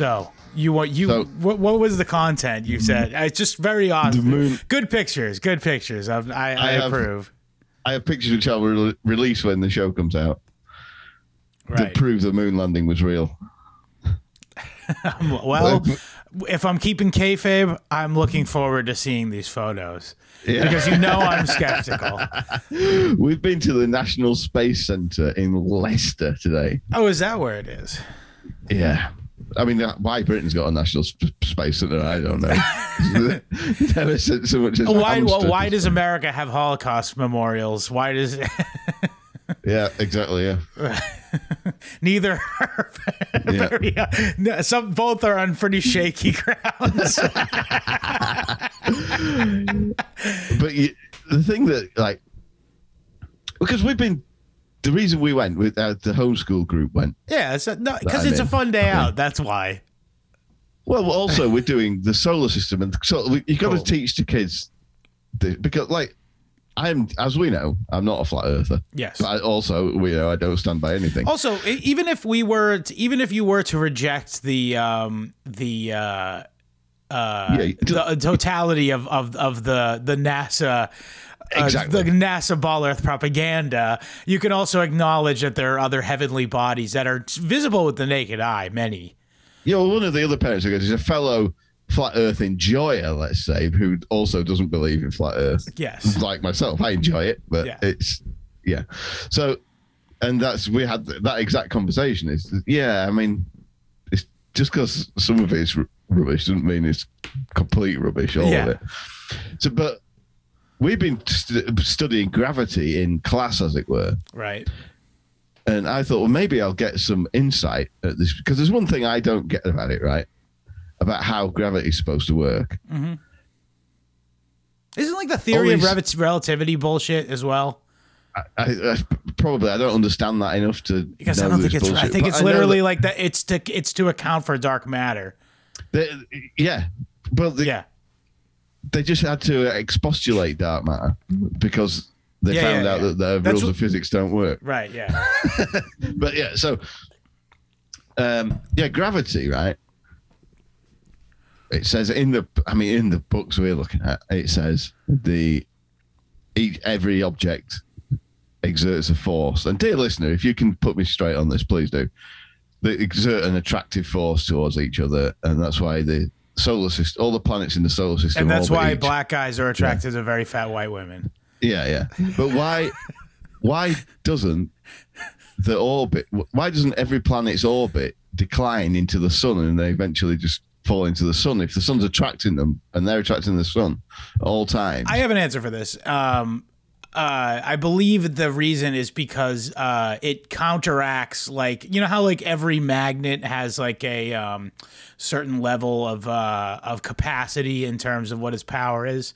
so you what you So- what, what was the content you said? Mm-hmm. It's just very awesome. moon- Good pictures. Good pictures. I, I, I, I have- approve. I have pictures which I'll re- release when the show comes out Right. that prove the moon landing was real. Well, if I'm keeping kayfabe, I'm looking forward to seeing these photos Yeah. because you know I'm skeptical. We've been to the National Space Centre in Leicester today. Oh, is that where it is? Yeah. I mean, why Britain's got a national sp- space centre, I don't know. Never so much as Why? Hampstead Why does America have Holocaust memorials? Why does Yeah, exactly. Yeah. neither? Are Yeah. very, uh, no, some both are on pretty shaky grounds. But you, the thing that, like, because we've been, the reason we went, with uh, the homeschool group went, yeah, no, because I'm it's a fun day out. That's why. well, also we're doing the solar system. And so we, you got Cool. to teach the kids, the, because, like, I'm, as we know, I'm not a flat earther. Yes. But I also, we know I don't stand by anything. Also, even if we were, to, even if you were to reject the um, the uh, uh, Yeah, the totality of, of, of the the NASA. Uh, Exactly. the NASA ball Earth propaganda. You can also acknowledge that there are other heavenly bodies that are visible with the naked eye. Many. you know, one of the other parents is a fellow flat earth enjoyer, let's say, who also doesn't believe in flat earth. Yes. Like myself, I enjoy it, but Yeah. it's, yeah. So, and that's, we had that exact conversation is, yeah, I mean, it's just because some of it's rubbish doesn't mean it's complete rubbish, all Yeah. of it. So, but we've been st- studying gravity in class, as it were. Right. And I thought, well, maybe I'll get some insight at this because there's one thing I don't get about it, right? About how gravity's supposed to work. Mm-hmm. Isn't like the theory of these- relativity bullshit as well? I, I, probably I don't understand that enough to Because know I don't think it's. I think it's literally like that. It's to it's to account for dark matter. that- yeah, but the, Yeah. They just had to expostulate dark matter because they Yeah, found yeah, out yeah. that the That's rules what- of physics don't work. Right. Yeah. But yeah, so um, yeah, gravity, right? It says in the, I mean, in the books we're looking at, it says the each every object exerts a force. And dear listener, if you can put me straight on this, please do. They exert an attractive force towards each other, and that's why the solar system, all the planets in the solar system, and that's why each- black guys are attracted to very fat white women. yeah, yeah. But why why doesn't the orbit why doesn't every planet's orbit decline into the sun and they eventually just fall into the sun if the sun's attracting them and they're attracting the sun all time? I have an answer for this. Um, uh, I believe the reason is because uh, it counteracts, like you know how like every magnet has like a um, certain level of uh, of capacity in terms of what its power is.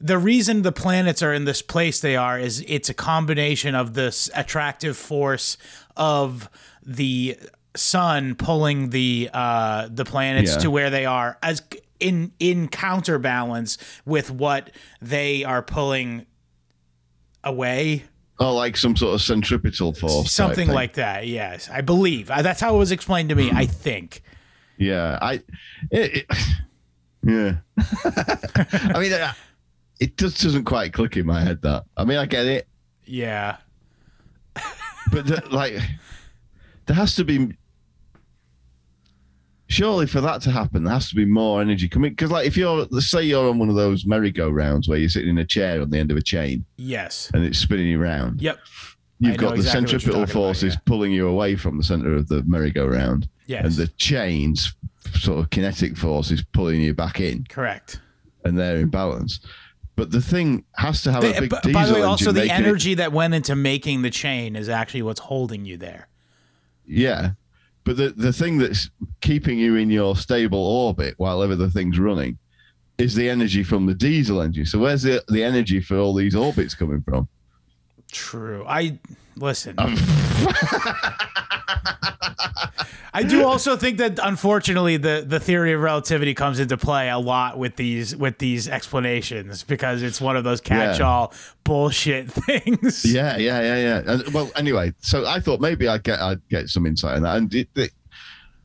The reason the planets are in this place they are is it's a combination of this attractive force of the sun pulling the uh, the planets Yeah. to where they are as in in counterbalance with what they are pulling away oh, like some sort of centripetal force, something like that yes i believe Uh, that's how it was explained to me i think yeah. I, it, it, yeah. I mean, uh, it just doesn't quite click in my head. That I mean, I get it. yeah but the, like there has to be surely for that to happen there has to be more energy coming because like if you're let's say you're on one of those merry-go-rounds where you're sitting in a chair on the end of a chain yes. and it's spinning you around yep. You've I got the exactly centripetal talking about, forces yeah. pulling you away from the center of the merry-go-round. Yes. And the chains sort of kinetic forces pulling you back in. Correct. And they're in balance. But the thing has to have a big b- diesel by the way also the making it- energy that went into making the chain is actually what's holding you there. Yeah. But the, the thing that's keeping you in your stable orbit while ever the thing's running is the energy from the diesel engine. So where's the, the energy for all these orbits coming from? true i listen Um, I do also think that unfortunately the the theory of relativity comes into play a lot with these with these explanations because it's one of those catch-all bullshit things. Yeah, yeah, yeah, yeah. And, well, anyway, so I thought maybe I'd get I'd get some insight on that, and it, it,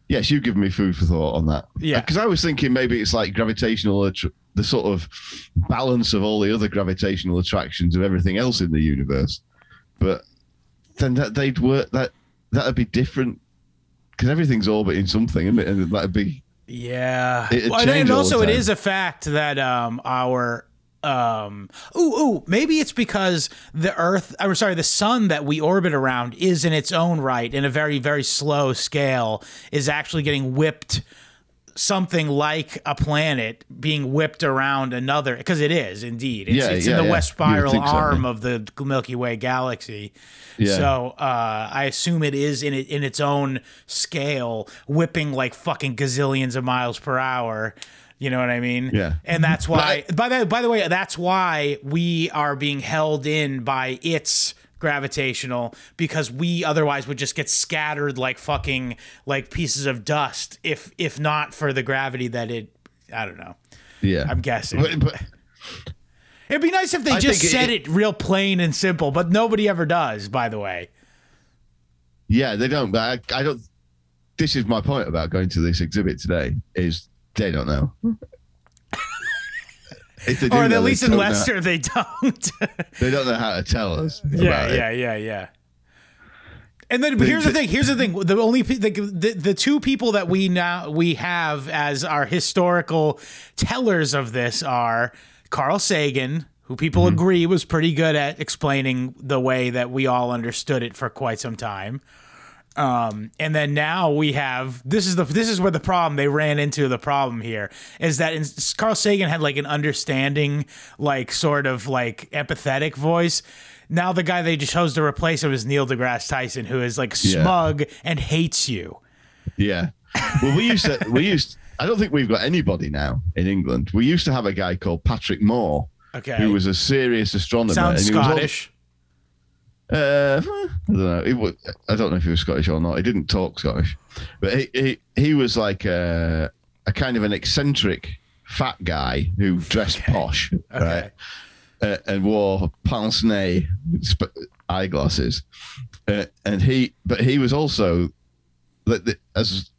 yes, you've given me food for thought on that. Yeah. because I was thinking maybe it's like gravitational, attr- the sort of balance of all the other gravitational attractions of everything else in the universe, but then that they'd work that that'd be different because everything's orbiting something, isn't it? And that'd be Yeah. Well, and change all the also, it is a fact that um, our. Um, ooh, ooh, maybe it's because the Earth, I'm sorry, the sun that we orbit around is in its own right, in a very, very slow scale, is actually getting whipped something like a planet being whipped around another because it is indeed. It's, Yeah, it's yeah, in the yeah. west spiral think so, arm of the milky way galaxy. So uh, i assume it is in it in its own scale whipping like fucking gazillions of miles per hour. You know what i mean? Yeah. and that's why by the by the way that's why we are being held in by its gravitational because we otherwise would just get scattered like fucking like pieces of dust if if not for the gravity that it I don't know. yeah. I'm guessing. But, but It'd be nice if they I just think it- said it, real plain and simple, but nobody ever does, by the way. Yeah, they don't. But I, I don't. This is my point about going to this exhibit today. Is they don't know. If they do Or know, at least in Leicester they don't. they don't know how to tell us. yeah, yeah, yeah, yeah. And then here's the the- thing. Here's the thing. The only the, the the two people that we now we have as our historical tellers of this are Carl Sagan, who people Mm-hmm. agree was pretty good at explaining the way that we all understood it for quite some time. Um, and then now we have this is the this is where the problem they ran into the problem here is that in, Carl Sagan had like an understanding, like sort of like empathetic voice. Now the guy they just chose to replace him is Neil deGrasse Tyson, who is like Yeah. smug and hates you. Yeah. Well, we used to. We used. I don't think we've got anybody now in England. We used to have a guy called Patrick Moore, Okay, who was a serious astronomer. sounds and he was al- Scottish. Uh, I don't know. He wa- I don't know if he was Scottish or not. He didn't talk Scottish, but he he, he was like a, a kind of an eccentric fat guy who dressed posh, right? Uh, and wore pince nez sp- eyeglasses, uh, and he but he was also like the, as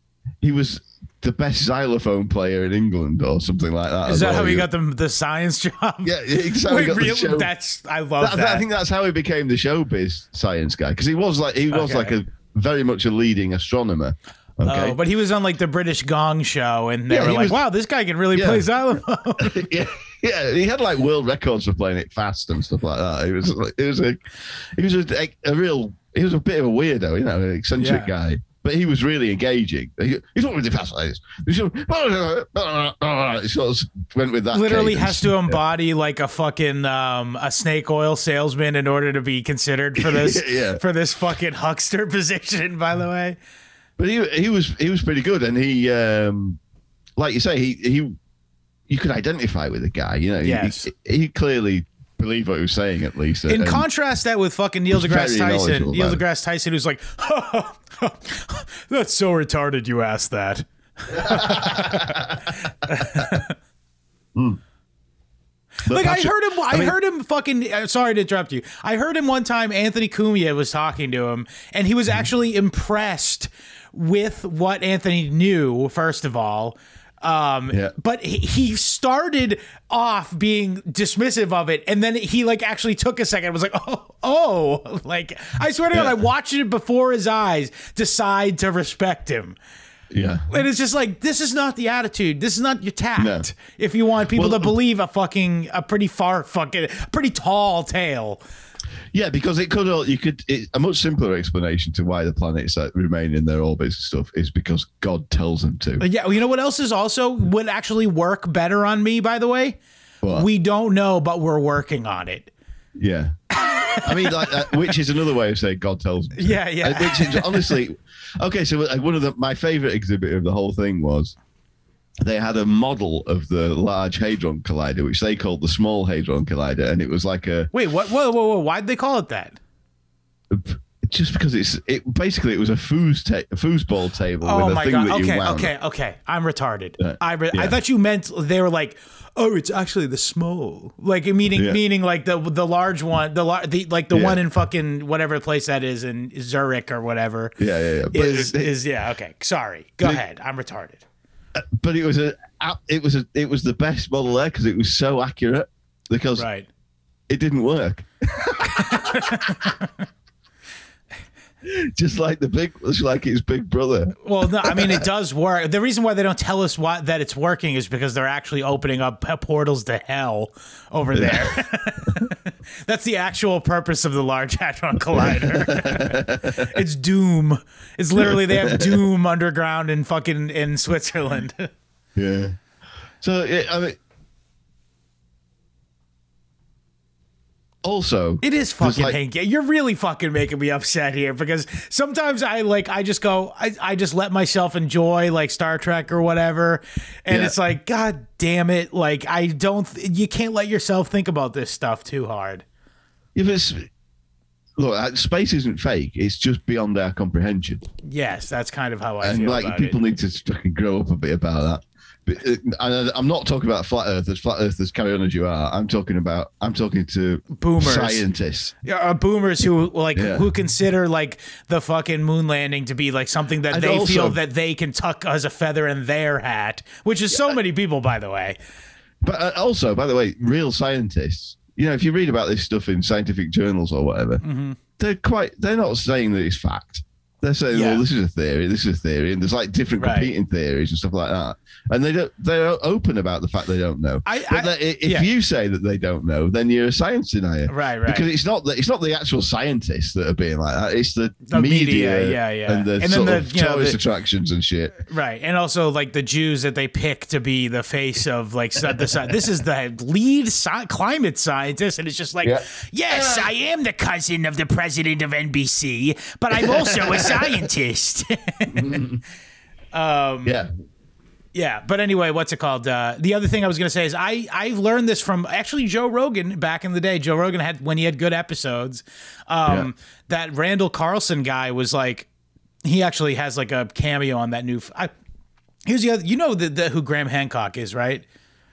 he was the best xylophone player in England or something like that. Is that how he got the the science job? Yeah, exactly. Wait, really? That's I love that, that. I think that's how he became the showbiz science guy because he was like he was Okay. like a very much a leading astronomer. Oh, okay, Oh, but he was on like the British Gong show, and they Yeah, were like, was- "Wow, this guy can really Yeah. play xylophone." yeah, yeah, he had like world records for playing it fast and stuff like that. He was it was a, he was a, a real, he was a bit of a weirdo, you know, an eccentric Yeah. guy. But he was really engaging. He, he's not really fast like this. He sort of, he sort of went with that. literally cadence. has to embody like a fucking um, a snake oil salesman in order to be considered for this Yeah. for this fucking huckster position. By the way, But he he was he was pretty good, and he um, like you say he he you could identify with the guy. You know, He- Yes. he, he clearly believed what he was saying at least. in and- contrast that with fucking Neil deGrasse Tyson, Neil deGrasse Tyson, who's like, "That's so retarded." You asked that. but Like I heard him, I, mean- heard him fucking. uh, Sorry to interrupt you. I heard him one time. Anthony Cumia was talking to him, and he was Mm-hmm. actually impressed with what Anthony knew. First of all, um, Yeah. but he, started off being dismissive of it, and then he like actually took a second. and Was like, oh, oh, like I swear to God, I watched it before his eyes. Decide to respect him. yeah. And it's just like this is not the attitude. This is not your tact. No. If you want people Well, to believe a fucking a pretty far fucking pretty tall tale. Yeah, because it could all you could it, a much simpler explanation to why the planets that remain in their orbits and stuff is because God tells them to. Yeah, you know what else is also would actually work better on me. By the way, What? we don't know, but we're working on it. Yeah. I mean, like, uh, which is another way of saying God tells me. Yeah, yeah. Uh, Which is honestly, okay. So uh, one of the my favorite exhibit of the whole thing was they had a model of the Large Hadron Collider, which they called the Small Hadron Collider, and it was like a Wait, what? Whoa, whoa, whoa! Why'd they call it that? just because it's it basically it was a foos ta- foosball table Oh with a my thing god. that Okay, okay, okay. I'm retarded. Yeah. I re- I thought you meant they were like, oh, it's actually the small, like meaning Yeah. meaning like the the large one, the lar- the like the Yeah. one in fucking whatever place that is in Zurich or whatever. Yeah, yeah, yeah. But Is it- is yeah okay. Sorry. Go ahead. I'm retarded. But it was a it was a it was the best model there because it was so accurate because Right. it didn't work. just like the big, just like his big brother. Well, no, I mean it does work. The reason why they don't tell us why that it's working is because they're actually opening up portals to hell over there. That's the actual purpose of the Large Hadron Collider. it's Doom. It's literally they have Doom underground in fucking in Switzerland. Yeah. So I mean, also It is fucking like- hanky. You're really fucking making me upset here because sometimes I like I just go I, I just let myself enjoy like Star Trek or whatever, and Yeah. it's like God damn it! Like I don't you can't let yourself think about this stuff too hard. if it's look, uh, space isn't fake. It's just beyond our comprehension. Yes, that's kind of how I and feel like people it. need to fucking grow up a bit about that. Uh, and I'm not talking about flat earthers. Flat earthers carry on as you are. I'm talking about. I'm talking to Boomers. scientists. Yeah, uh, boomers who like Yeah. who consider like the fucking moon landing to be like something that And they also- feel that they can tuck as a feather in their hat, which is so many people, by the way. But uh, also, by the way, real scientists. You know, if you read about this stuff in scientific journals or whatever, Mm-hmm. they're quite. They're not saying that it's fact. They're saying, Yeah. "Well, this is a theory. This is a theory," and there's like different Right. competing theories and stuff like that. And they don't. They're open about the fact they don't know. I- but I- they- if yeah. you say that they don't know, then you're a science denier. Right, right. Because it's not the, it's not the actual scientists that are being like that. It's the, The media, media, yeah, yeah. and the And then sort the, of you know, tourist attractions and shit. Right, and also like the Jews that they pick to be the face of like the this is the lead sci- climate scientist, and it's just like, Yeah. yes, I am the cousin of the president of NBC, but I'm also a scientist. Yeah. yeah, but anyway, what's it called? Uh, the other thing I was gonna say is I I've learned this from actually Joe Rogan back in the day. Joe Rogan had when he had good episodes. Um, That Randall Carlson guy was like, he actually has like a cameo on that new. F- I, here's the other. You know the, the who Graham Hancock is, right?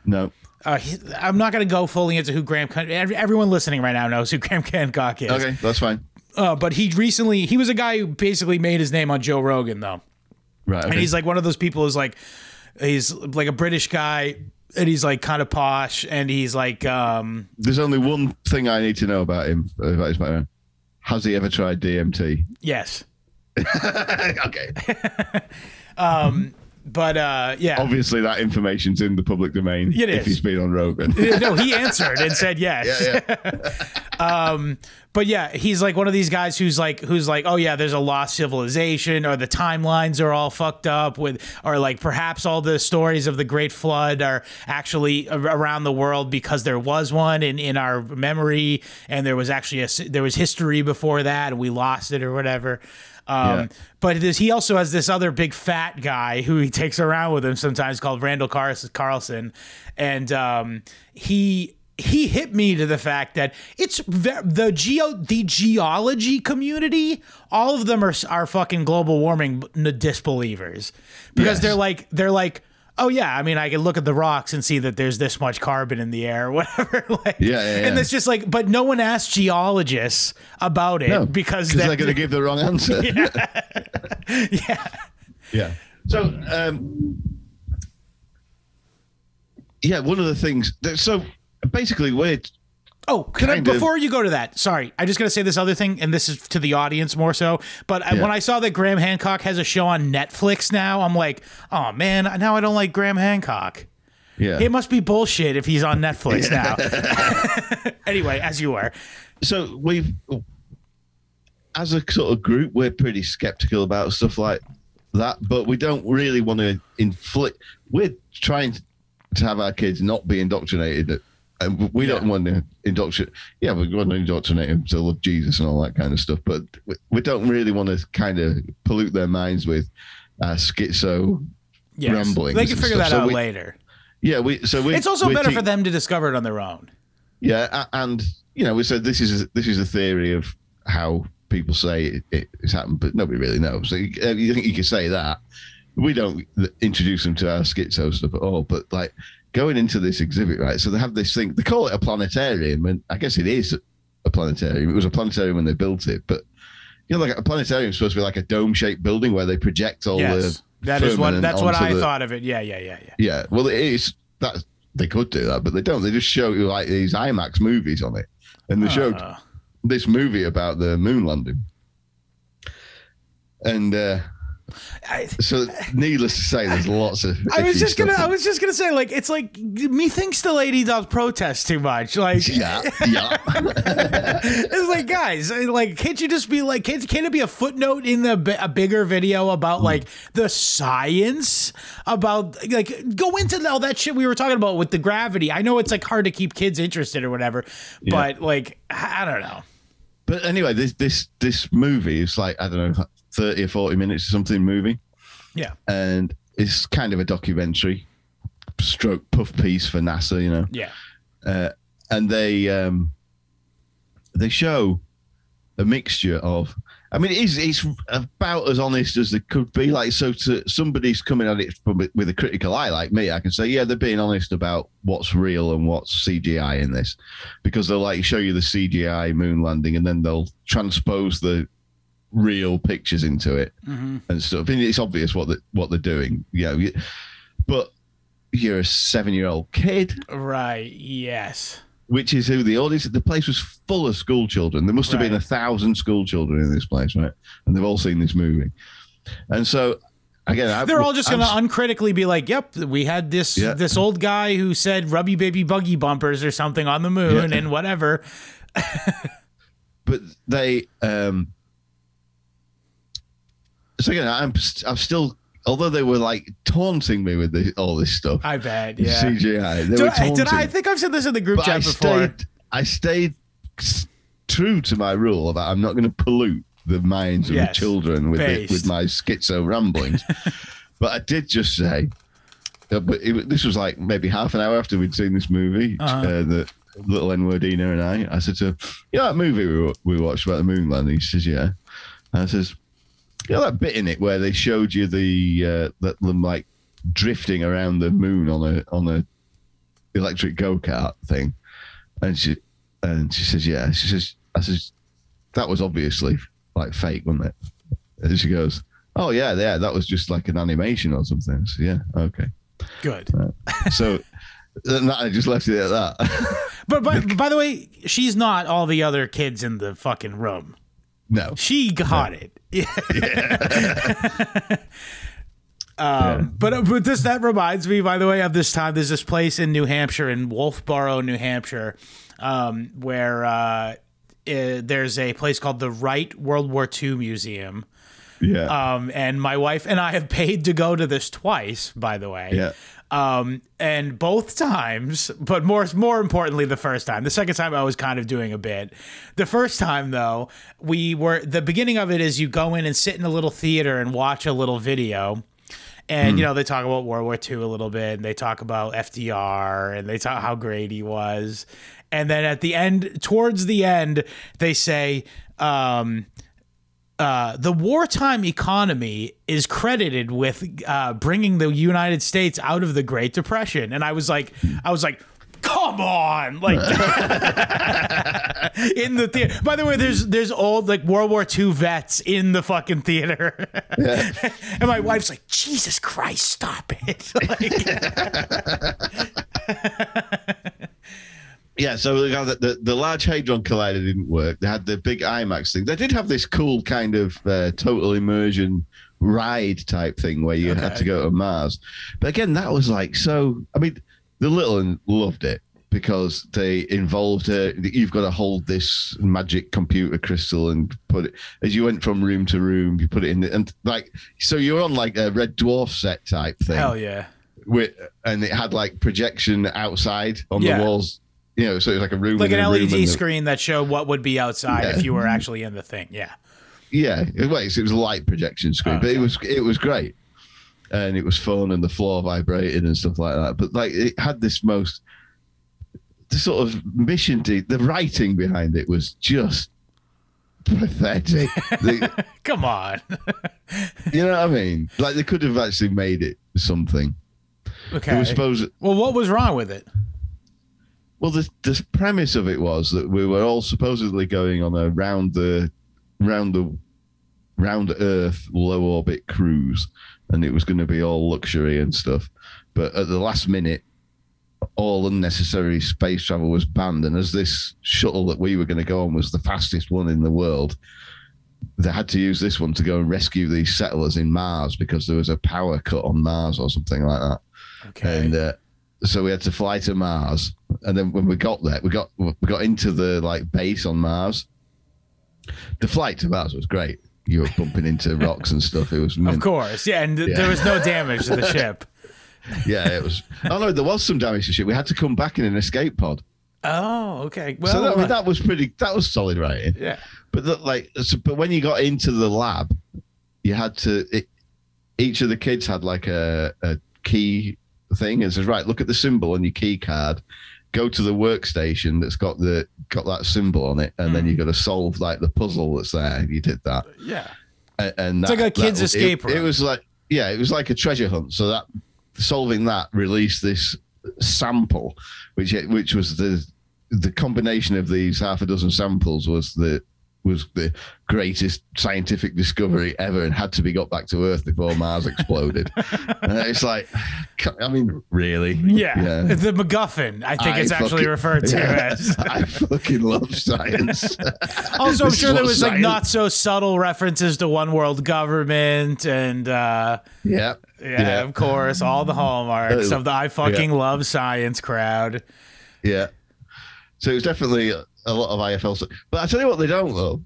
No. Uh, he, I'm not going to go fully into who Graham. Everyone listening right now knows who Graham Hancock is. Okay, that's fine. Uh, but he recently he was a guy who basically made his name on Joe Rogan though, Right. Okay. and he's like one of those people who's like he's like a British guy and he's like kind of posh and he's like um There's only one thing I need to know about him about his background. Has he ever tried DMT? yes, okay. but uh yeah. Obviously, that information's in the public domain. It if he's been on Rogan. no, he answered and said yes. yeah. But yeah, he's like one of these guys who's like who's like, oh yeah, there's a lost civilization, or the timelines are all fucked up with, or like perhaps all the stories of the Great Flood are actually around the world because there was one in in our memory, and there was actually a there was history before that, and we lost it or whatever. Um, Yeah. But this, he also has this other big fat guy who he takes around with him sometimes called Randall Car- Carlson, and um, he he hit me to the fact that it's ve- the geo the geology community. All of them are are fucking global warming n- disbelievers because Yes. they're like they're like. Oh yeah, I mean, I can look at the rocks and see that there's this much carbon in the air, or whatever. like, Yeah, yeah, And it's just like, but no one asked geologists about it No, because they're going to give the wrong answer. yeah. Yeah. So, um, yeah, one of the things. That, so basically, we're Oh, can I, before you go to that, sorry, I just got to say this other thing, and this is to the audience more so. But I, Yeah. when I saw that Graham Hancock has a show on Netflix now, I'm like, oh man, now I don't like Graham Hancock. yeah. It must be bullshit if he's on Netflix now. anyway, as you were, so we've as a sort of group we're pretty skeptical about stuff like that but we don't really want to inflict we're trying to have our kids not be indoctrinated and we don't want to indoctrinate yeah we want to indoctrinate them to love jesus and all that kind of stuff but we, we don't really want to kind of pollute their minds with uh, schizo yes, Ramblings they can figure that So out we- later. yeah we so we It's also better te- for them to discover it on their own. Yeah, and you know, we said this is a, this is a theory of how people say it, it, it's happened, but nobody really knows. So you, uh, you think you can say that? We don't introduce them to our schizo stuff at all. But like going into this exhibit, right? So they have this thing. They call it a planetarium, and I guess it is a planetarium. It was a planetarium when they built it, but you know, like a planetarium is supposed to be like a dome-shaped building where they project all yes. the. That is what that's what I the- thought of it. Yeah, yeah, yeah, yeah. Yeah, well, it is that they could do that, but they don't. They just show you like these IMAX movies on it, and they showed Uh, this movie about the moon landing. And uh, I, so, needless to say, there's lots of. I was just gonna. I was just gonna say, like, it's like methinks the lady does protest too much. Like, Yeah, yeah. it's like, guys, like, can't you just be like, can't, can't it be a footnote in the a bigger video about Hmm. like the science about like go into all that shit we were talking about with the gravity? I know it's like hard to keep kids interested or whatever, but like, I I don't know. But anyway, this this this movie is like I don't know, thirty or forty minutes or something movie, Yeah, and it's kind of a documentary, stroke puff piece for NASA, you know. yeah, uh, and they um, they show a mixture of. I mean, it's it's about as honest as it could be. Like, so to somebody's coming at it from, with a critical eye, like me, I can say, yeah, they're being honest about what's real and what's CGI in this, because they'll like show you the CGI moon landing, and then they'll transpose the real pictures into it hmm and stuff. And it's obvious what the, what they're doing, you know. But you're a seven year old kid right. Yes. which is who the audience. The place was full of school children. There must have been a thousand school children in this place, right? And they've all seen this movie. And so, again, I, They're all just gonna uncritically be like, "Yep, we had this Yeah. this old guy who said rubby baby buggy bumpers or something on the moon Yeah. and whatever." but they. um So again, I'm I'm still. Although they were like taunting me with this, all this stuff, I bet. Yeah. CGI. They Did were I, did I I think I've said this in the group but I chat before? stayed. I stayed true to my rule about I'm not going to pollute the minds of Yes. the children with with my schizo ramblings. but I did just say, uh, but it, this was like maybe half an hour after we'd seen this movie. Uh-huh. Uh, the little N wordina and I, I said to, her, you know that movie we, we watched about the moon landing? She says, yeah. And I says, you know that bit in it where they showed you the uh, that them like drifting around the moon on a on a electric go kart thing, and she and she says, yeah. She says, I says, that was obviously like fake, wasn't it? And she goes, oh yeah, yeah, that was just like an animation or something. So yeah, okay. Good. So then that, I just left it at that. But but by the way, she's not all the other kids in the fucking room. No, She got it. Um, but uh, but this that reminds me, by the way, of this time. There's this place in New Hampshire, in Wolfeboro, New Hampshire, um, where uh, eh, there's a place called the Wright World War II Museum. yeah, Um, and my wife and I have paid to go to this twice, by the way. yeah. Um, and both times, but more more importantly, the first time. The second time, I was kind of doing a bit. The first time, though, we were the beginning of it is you go in and sit in a little theater and watch a little video. And you know they talk about World War II a little bit, and they talk about FDR, and they talk how great he was, and then at the end, towards the end, they say, um, uh, the wartime economy is credited with uh, bringing the United States out of the Great Depression, and I was like, I was like. Come on, like in the theater. By the way, there's there's old like World War II vets in the fucking theater, and my wife's like, Jesus Christ, stop it! Like, Yeah, so got the, the, the Large Hadron Collider didn't work. They had the big IMAX thing. They did have this cool kind of uh, total immersion ride type thing where you had to go to Mars. But again, that was like so. I mean, the little one loved it because they involved her. You've got to hold this magic computer crystal and put it as you went from room to room. You put it in, the, and like so you're on like a Red Dwarf set type thing hell yeah, with, and it had like projection outside on Yeah. the walls. You know, so it was like a room, like an in a room LED the- screen that showed what would be outside Yeah. if you were actually in the thing. Yeah. Yeah, it was. It was a light projection screen, Oh, but it was it was great, and it was fun, and the floor vibrated and stuff like that. But like, it had this most the sort of mission. To, the writing behind it was just pathetic. The- Come on. you know what I mean? Like they could have actually made it something. Okay. It was supposed. well, what was wrong with it? Well, the the premise of it was that we were all supposedly going on a round the round the round Earth low orbit cruise, and it was going to be all luxury and stuff. But at the last minute, all unnecessary space travel was banned, and as this shuttle that we were going to go on was the fastest one in the world, they had to use this one to go and rescue these settlers in Mars because there was a power cut on Mars or something like that. Okay. And uh, so we had to fly to Mars, and then when we got there, we got we got into the like base on Mars. The flight to Mars was great. You were bumping into rocks and stuff. It was of course. Yeah, and th- Yeah. there was no damage to the ship. yeah, it was. Oh no, there was some damage to the ship. We had to come back in an escape pod. Oh, okay. Well, so that, I mean, that was pretty. That was solid writing. yeah. But the, like, so, but when you got into the lab, you had to. It, each of the kids had like a, a key thing. and says, right, look at the symbol on your key card. Go to the workstation that's got the got that symbol on it, and then Mm. you got to solve like the puzzle that's there. You did that, Yeah. and, and It's that- like a kid's that escape It, it was like yeah, it was like a treasure hunt. So that solving that released this sample, which which was the the combination of these half a dozen samples was the was the greatest scientific discovery ever and had to be got back to Earth before Mars exploded. it's like, I mean, really? Yeah. The MacGuffin, I think I it's actually referred to Yeah. as. I fucking love science. Also, I'm sure there was like not so subtle references to one world government and uh yeah. yeah, of course, all the hallmarks Uh, of the I fucking love science crowd. Yeah. So it was definitely a, lot of IFL. But I tell you what, they don't love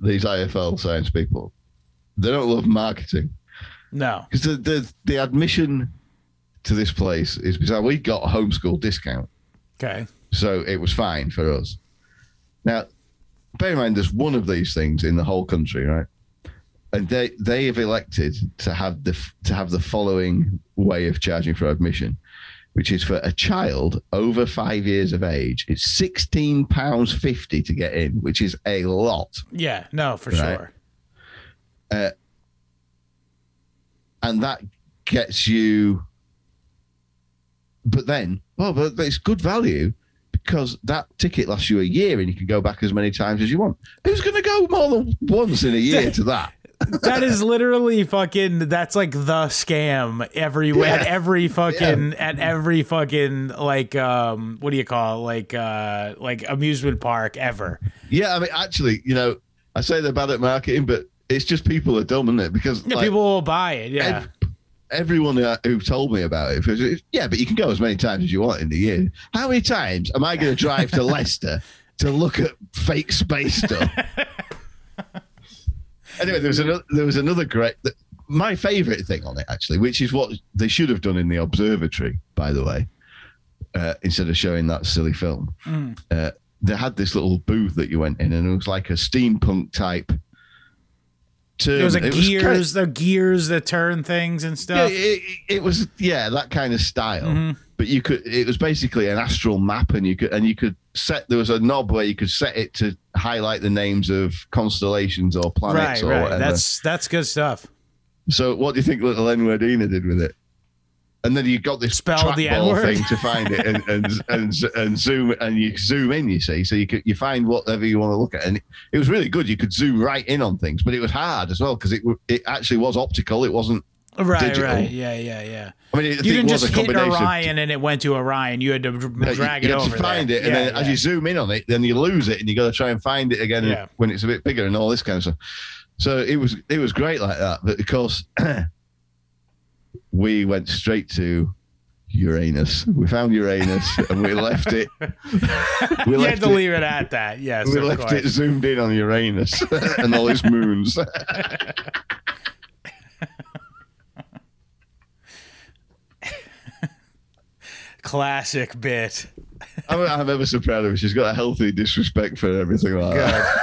these IFL science people. They don't love marketing No. because the, the the admission to this place is because we got a homeschool discount, Okay. so it was fine for us. Now, bear in mind, there's one of these things in the whole country, right? And they they have elected to have the to have the following way of charging for admission, which is for a child over five years of age, it's sixteen pounds fifty to get in, which is a lot. Yeah, no, for Right. sure. Uh, and that gets you. But then, well, but it's good value because that ticket lasts you a year and you can go back as many times as you want. Who's going to go more than once in a year to that? That is literally fucking that's like the scam everywhere at every fucking at every fucking like um what do you call it? like uh like amusement park ever. Yeah, I mean, actually, you know, I say they're bad at marketing, but it's just people are dumb, isn't it? Because Yeah, like, people will buy it. Yeah. ev- everyone who told me about it, was, yeah, but you can go as many times as you want in the year. How many times am I going to drive to Leicester to look at fake space stuff? anyway, there was another. There was another great. My favourite thing on it, actually, which is what they should have done in the observatory, by the way, uh, instead of showing that silly film. Mm. Uh, they had this little booth that you went in, and it was like a steampunk type. Term. There was like It kinda- gears, the gears that turn things and yeah, stuff. it, it was yeah that kind of style. Mhm. But you could it was basically an astral map, and you could and you could set there was a knob where you could set it to highlight the names of constellations or planets Right, or right. whatever. That's that's good stuff. So what do you think little Enwardina did with it? And then you got this Spell the N-word. thing to find it and, and and and zoom and you zoom in. You see, so you could you find whatever you want to look at, and it was really good. You could zoom right in on things, but it was hard as well because it it actually was optical. It wasn't. Right, Digital. right. Yeah, yeah, yeah. I mean, it, You didn't just hit Orion and it went to Orion. You had to drag Yeah, you- you, it over to find there. it, and Yeah, then as you zoom in on it, then you lose it, and you got to try and find it again Yeah. when it's a bit bigger and all this kind of stuff. So it was it was great like that, but of course, we went straight to Uranus. We found Uranus and we left it. We you had to it. leave it at that. Yes, We left course. it zoomed in on Uranus and all its moons. Classic bit. I'm, I'm ever so proud of her. She's got a healthy disrespect for everything like that.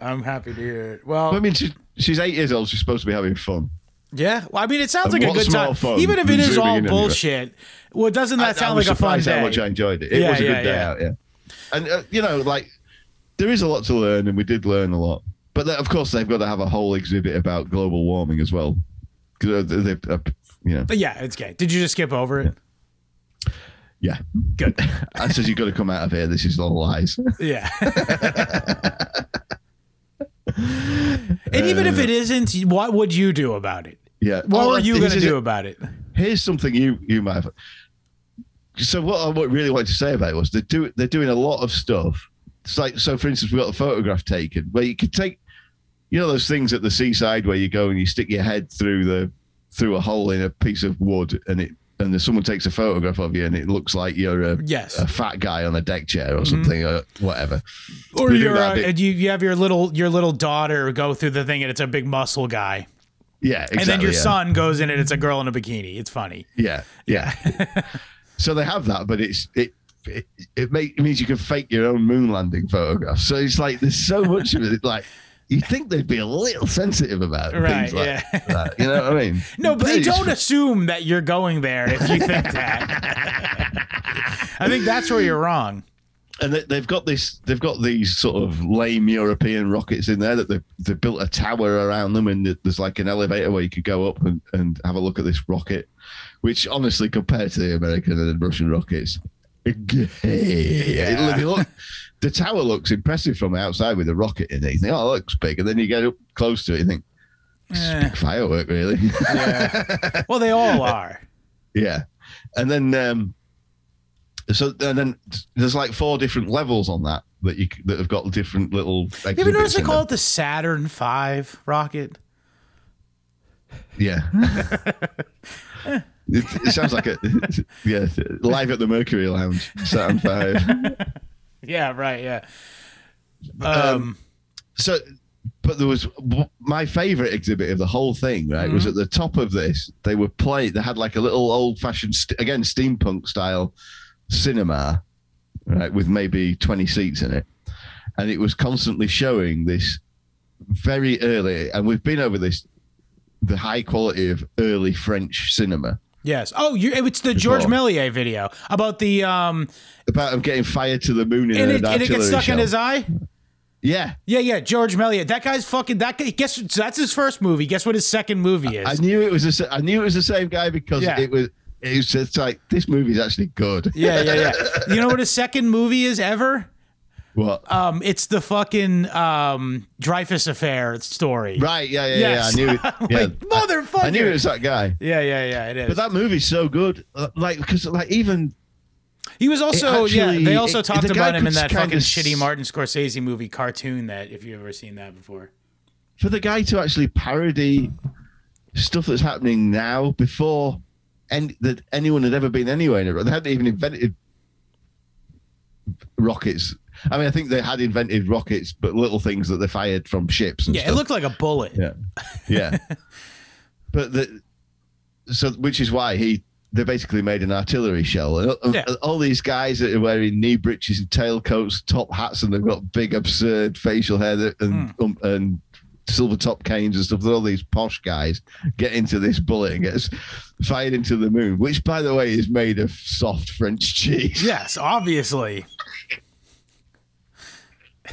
I'm happy to hear it. Well, I mean, she, she's eight years old. She's supposed to be having fun. yeah. Well, I mean, it sounds And like a good time, fun even if it is all bullshit. Well, doesn't that I- sound I like a fun day? How much I enjoyed it. It Yeah, was a yeah, good day yeah. out. Yeah, and uh, you know, like there is a lot to learn, and we did learn a lot. but then, of course they've got to have a whole exhibit about global warming as well. 'Cause they, they, uh, you know, But yeah, it's gay. Did you just skip over it? Yeah. Good. I says you've got to come out of here. This is all lies. Yeah. and even if uh, it isn't, what would you do about it? Yeah. What Oh, were you going to do about it? Here's something you you might have. So what I really wanted to say about it was they do they're doing a lot of stuff. It's like so, for instance, we got a photograph taken where you could take, you know, those things at the seaside where you go and you stick your head through the through a hole in a piece of wood and it and then someone takes a photograph of you and it looks like you're a, Yes. a fat guy on a deck chair or mm-hmm. something or whatever. Or you're, and you, you have your little your little daughter go through the thing and it's a big muscle guy. Yeah, exactly. and then your yeah. son goes in and it's a girl in a bikini. It's funny. Yeah, yeah. so they have that, but it's it it, it, make, it means you can fake your own moon landing photograph. So it's like there's so much of it. Like you think they'd be a little sensitive about Right, things like yeah. that. You know what I mean? No, but they don't assume that you're going there if you think that. I think that's where you're wrong. and they, they've got this they've got these sort of lame european rockets in there that they've, they've built a tower around them and there's like an elevator where you could go up and, and have a look at this rocket which honestly compared to the american and russian rockets Yeah. it look, the tower looks impressive from outside with a rocket in it you think oh it looks big and then you get up close to it you think Eh, firework really yeah. Well, they all are. Yeah, and then um, so and then there's like four different levels on that that you that have got different little. You ever notice they call them. it the Saturn Five rocket? Yeah. it, it sounds like a yeah live at the Mercury Lounge Saturn Five. Yeah, right. Yeah. Um, So, but there was my favorite exhibit of the whole thing. Right, was at the top of this. They were playing. They had like a little old fashioned st- again steampunk style cinema, right, with maybe twenty seats in it, and it was constantly showing this very early. And we've been over this, the high quality of early French cinema. Yes. Oh, you, it's the George Before. Video about the um, About him getting fired to the moon in and an it, and it gets stuck in his eye. Yeah, Yeah, yeah. George Méliès. That guy's fucking. That guy. Guess that's his first movie. Guess what his second movie is? I knew it was the I knew it was the same guy because Yeah. it was. It was just like this movie's actually good. yeah, yeah, yeah. You know what his second movie is ever? What? Um, it's the fucking um Dreyfus affair story. right? Yeah, yeah, Yes. yeah. I knew it. Yeah, like, motherfucker. I knew it was that guy. Yeah, yeah, yeah. It is. But that movie's so good. Uh, Like because like even he was also yeah. They also it- talked the about him in that fucking shitty Martin Scorsese movie cartoon. That if you've ever seen that before. for the guy to actually parody stuff that's happening now before and that anyone had ever been anywhere in it. They hadn't even invented rockets. I mean, I think they had invented rockets, but little things that they fired from ships. And Yeah, stuff. it looked like a bullet. Yeah, yeah. but the so which is why he they basically made an artillery shell, and all- Yeah. all these guys that are wearing knee breeches and tailcoats, top hats, and they've got big absurd facial hair that, and Hmm. um, and silver top canes and stuff. All these posh guys get into this bullet and gets fired into the moon, which by the way is made of soft French cheese. Yes, obviously.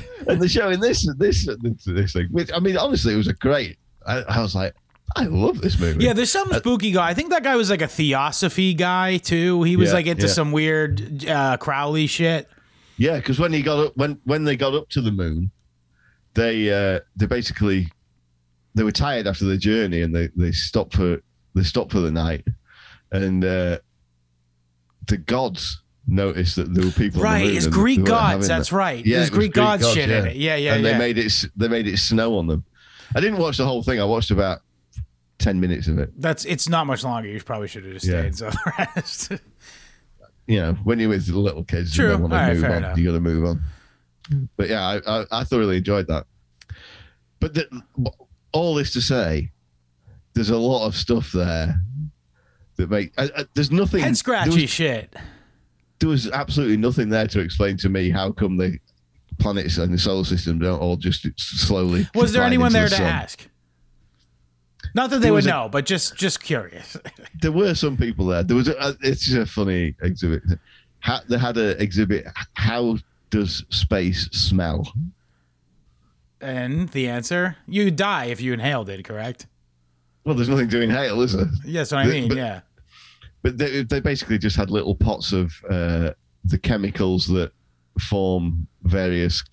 and they're showing this this this, this thing. Which I mean, honestly, it was a great. I, I was like, I love this movie. Yeah, there's some spooky guy. I think that guy was like a theosophy guy too. He was Yeah, like into yeah. some weird uh, Crowley shit. Yeah, because when he got up, when when they got up to the moon, they uh, they basically they were tired after the journey and they they stopped for they stopped for the night, and uh, the gods noticed that there were people. Right, it's Greek gods. That's that. right. Yeah, There's was Greek, gods, shit yeah. in it. Yeah, yeah, and yeah. they made it they made it snow on them. I didn't watch the whole thing. I watched about ten minutes of it. That's it's not much longer. You probably should have just Yeah. stayed. So the rest. you know, when you're with little kids, True. you want to move on. enough. You got to move on. But yeah, I, I, I thoroughly enjoyed that. But the, all this to say, there's a lot of stuff there that make. There's nothing. Head There scratchy was, shit. There was absolutely nothing there to explain to me how come the planets and the solar system don't all just slowly. Was there anyone there the to sun. ask? Not that they would a- know, but just just curious. There were some people there. There was. A, it's just a funny exhibit. Ha they had an exhibit. How does space smell? And the answer, you die if you inhaled it, correct? Well, there's nothing to inhale, is there? Yes, what I mean, But- yeah. But they, they basically just had little pots of uh, the chemicals that form various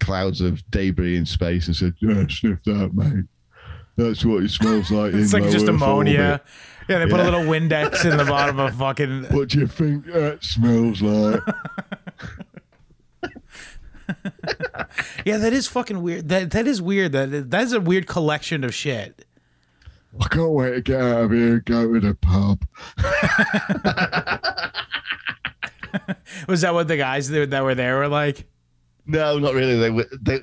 clouds of debris in space and said, "Yeah, sniff that, mate. That's what it smells like." It's like just ammonia. orbit. Yeah, they put a little Windex in the bottom of fucking. What do you think that smells like? Yeah, that is fucking weird. That that is weird. That that is a weird collection of shit. I can't wait to get out of here and go to the pub. Was that what the guys that that were there were like? No, not really. They were they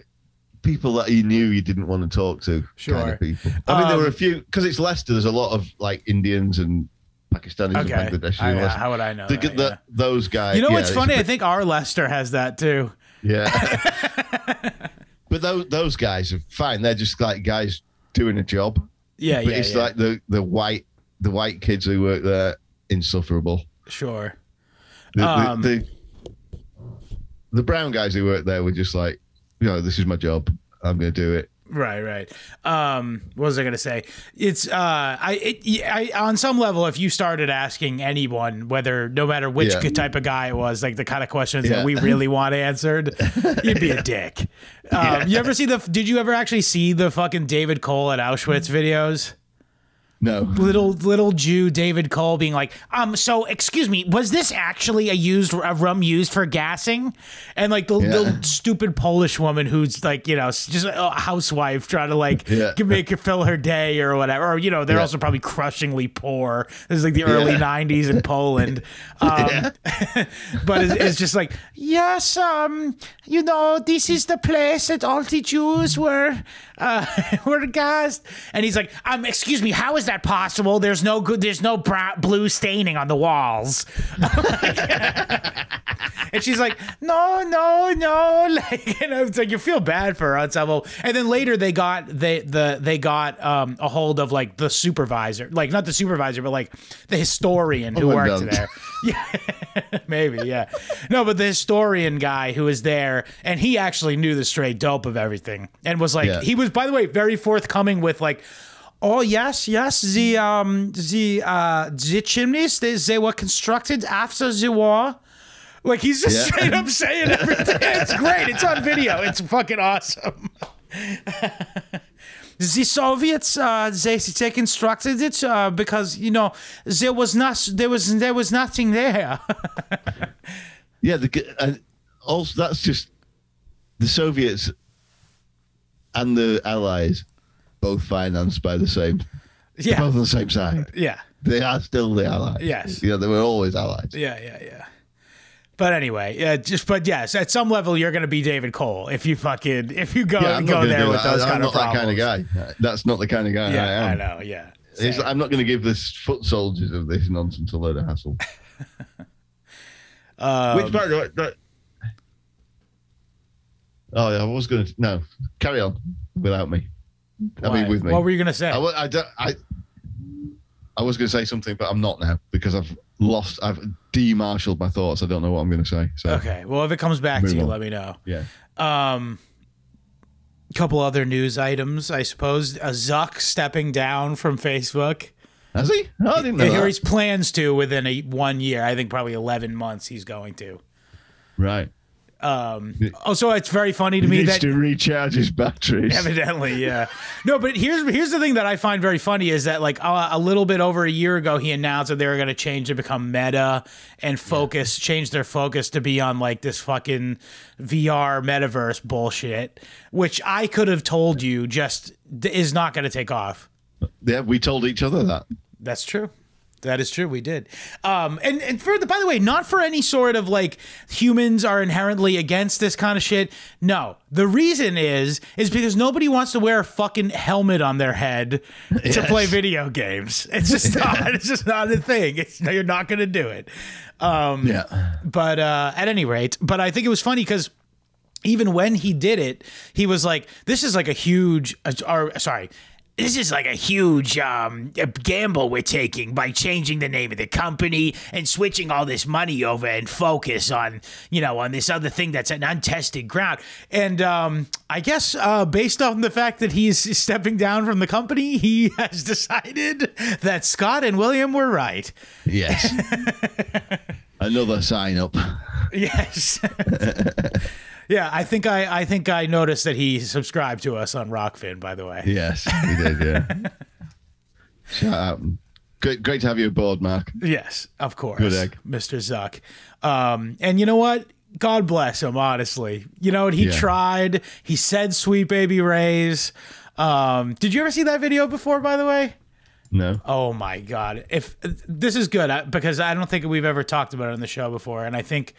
people that you knew you didn't want to talk to. Kind Sure. of people. I mean, there Um, were a few because it's Leicester. There's a lot of like Indians and Pakistanis Okay, and Bangladeshis. I- in how would I know? The- that, the- yeah. Those guys. You know yeah, what's it's a funny? I think our Leicester has that too. Yeah. but those those guys are fine. They're just like guys doing a job. Yeah, But yeah, it's yeah. like the the white the white kids who work there insufferable. sure. The, the- Um, the, the brown guys who work there were just like, you know, this is my job. I'm going to do it. Right, right. Um, what was I gonna say? It's uh, I, it, I, on some level, if you started asking anyone, whether no matter which Yeah. type of guy it was, like the kind of questions Yeah. that we really want answered, you'd be a dick. Um, You ever see the? Did you ever actually see the fucking David Cole at Auschwitz videos? No. Little little Jew David Cole being like, um, so excuse me, was this actually a used a rum used for gassing? And like the, Yeah. the stupid Polish woman who's like, you know, just a housewife trying to like Yeah. make her fill her day or whatever. Or you know, they're Yeah. also probably crushingly poor. This is like the early Yeah. '90s in Poland. Um, but it's, it's just like, yes, um, you know, this is the place that all the Jews were uh, were gassed. And he's like, um, excuse me, how is that possible? There's no good, there's no brown, blue staining on the walls. and she's like, no, no, no, like, you know, it's like you feel bad for her on some level. And then later they got they the they got um a hold of like the supervisor, like not the supervisor, but like the historian who worked Commandant. there. Yeah, maybe, yeah. No, but the historian guy who was there, and he actually knew the straight dope of everything, and was like, Yeah. he was, by the way, very forthcoming with like. Oh yes, yes. The um the uh the chimneys they, they were constructed after the war. Like he's just Yeah. straight up saying everything. It's great. It's on video. It's fucking awesome. the Soviets, uh, they they constructed it uh, because you know there was not there was there was nothing there. Yeah. The, and also, that's just the Soviets and the Allies both financed by the same, yeah, both on the same side. yeah, They are still the Allies. Yes. Yeah, they were always allies. yeah, yeah, yeah. But anyway, yeah, just but yes, at some level you're gonna be David Cole if you fucking if you go Yeah, go there with that. those I'm kind not of that kind of guy. That's not the kind of guy I Yeah, I, am. know. Yeah. I'm not going to give this foot soldiers of this nonsense a load of hassle. Um, Which part? I- that- Oh, yeah, I was going to. No, carry on without me. I mean, with me. What were you gonna say? I, I, I, I was going to say something, but I'm not now because I've lost. I've demarshalled my thoughts. I don't know what I'm going to say. So okay. Well, if it comes back to you, on. let me know. yeah. Um, couple other news items, I suppose. A Zuck stepping down from Facebook. Has he? Oh, I didn't know. I hear that. he's plans to within a one year. I think probably eleven months. He's going to. Right. Um, also, it's very funny to He me needs that to recharge his batteries. Evidently, yeah. No, but here's here's the thing that I find very funny is that like uh, a little bit over a year ago, he announced that they were going to change to become Meta and focus, change their focus to be on like this fucking VR metaverse bullshit, which I could have told you just is not going to take off. Yeah, we told each other that. That's true. That is true. We did. Um, and, and for the, by the way, not for any sort of like humans are inherently against this kind of shit. No, the reason is, is because nobody wants to wear a fucking helmet on their head to play video games. It's just not, it's just not a thing. It's, you're not going to do it. Um, Yeah. but uh, at any rate, but I think it was funny because even when he did it, he was like, "This is like a huge." uh, Or sorry, this is like a huge um, gamble we're taking by changing the name of the company and switching all this money over and focus on you know on this other thing that's an untested ground and um, i guess uh, based on the fact that he's stepping down from the company he has decided that scott and william were right Yes. Another sign up. yes yeah i think i i think i noticed that he subscribed to us on Rokfin by the way Yes, he did. Yeah. Shout out. Great, great to have you aboard, Mark. Yes, of course. Good egg. Mr. Zuck. Um, and you know what? God bless him, honestly. You know what? He Yeah. tried. He said sweet baby rays. Um, did you ever see that video before, by the way? No. Oh my God. If this is good uh, because I don't think we've ever talked about it on the show before. And I think,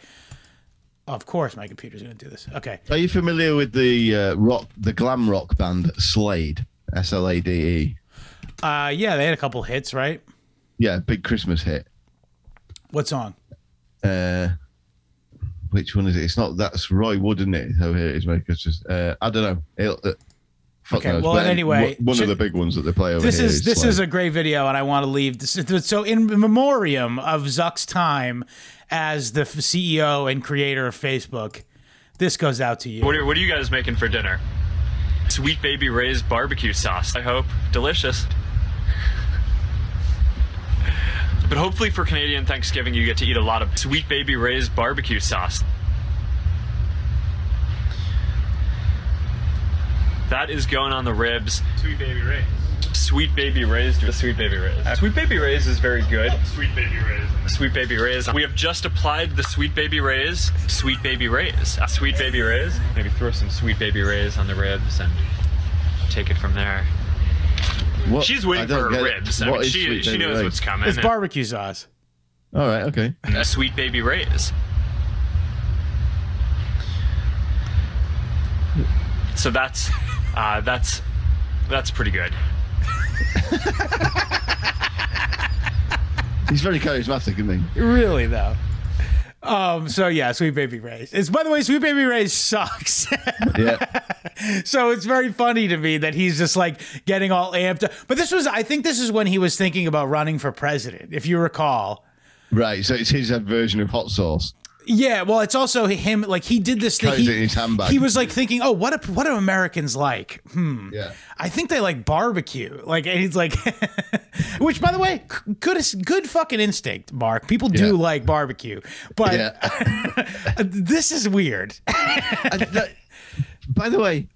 of course, my computer's going to do this. Okay. Are you familiar with the uh, rock, the glam rock band Slade? S L A D E. Uh, yeah, they had a couple hits, right? Yeah, big Christmas hit. What song? Uh, which one is it? It's not. That's Roy Wood, isn't it? So here it is. It's just. Uh, I don't know. It'll, uh, fuck Okay, knows. well, But anyway, one should- of the big ones that they play over this here is this Slade. is a great video and i want to leave this so in memoriam of zuck's time as the ceo and creator of facebook this goes out to you What are, what are you guys making for dinner? Sweet Baby Ray's barbecue sauce, I hope. Delicious. But hopefully for Canadian Thanksgiving, you get to eat a lot of Sweet Baby Ray's barbecue sauce. That is going on the ribs. Sweet Baby Ray's. Sweet Baby Ray's. The Sweet Baby Ray's. Sweet Baby Ray's is very good. Sweet Baby Ray's. Sweet Baby Ray's. We have just applied the Sweet Baby Ray's. Sweet Baby Ray's. Uh, Sweet Baby Ray's. Maybe throw some Sweet Baby Ray's on the ribs and take it from there. What? She's waiting don't for her ribs. I mean, she she knows Ray's? what's coming. it's barbecue sauce All right. Okay. Uh, Sweet Baby Ray's. So that's uh, that's that's pretty good. He's very charismatic, isn't he? really though um so yeah sweet baby rays it's by the way sweet baby rays sucks Yeah. so it's very funny to me that he's just like getting all amped up. but this was i think this is when he was thinking about running for president if you recall right. So it's his version of hot sauce. Yeah, well, it's also him. Like he did this thing. He, it in his handbag. he was like thinking, "Oh, what? Do, what do Americans like? Hmm. Yeah. I think they like barbecue. Like, and he's like, which, by the way, good, good fucking instinct, Mark. People do Yeah. like barbecue, but Yeah. this is weird. That- by the way,